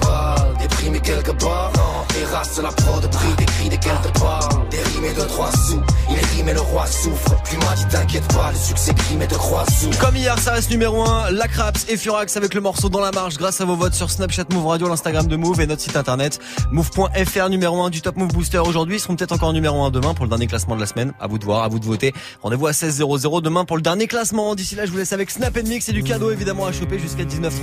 Balles, des primes et quelques barres. Non, races, la prod, prix, des cris, des quelques balles. Des rimes et de trois sous, il rime et le roi souffre. Puis m'a dit t'inquiète pas, le succès crime et de croix sous. Comme hier, ça reste numéro 1, la Craps et Furax avec le morceau dans la marche grâce à vos votes sur Snapchat Move Radio, l'Instagram de Move et notre site internet move.fr numéro 1 du Top Move Booster aujourd'hui. Ils seront peut-être encore numéro 1 demain pour le dernier classement de la semaine. À vous de voir, à vous de voter. Rendez-vous à 16 00 demain pour le dernier classement. D'ici là, je vous laisse avec Snap Mix et du cadeau à choper jusqu'à 19h30.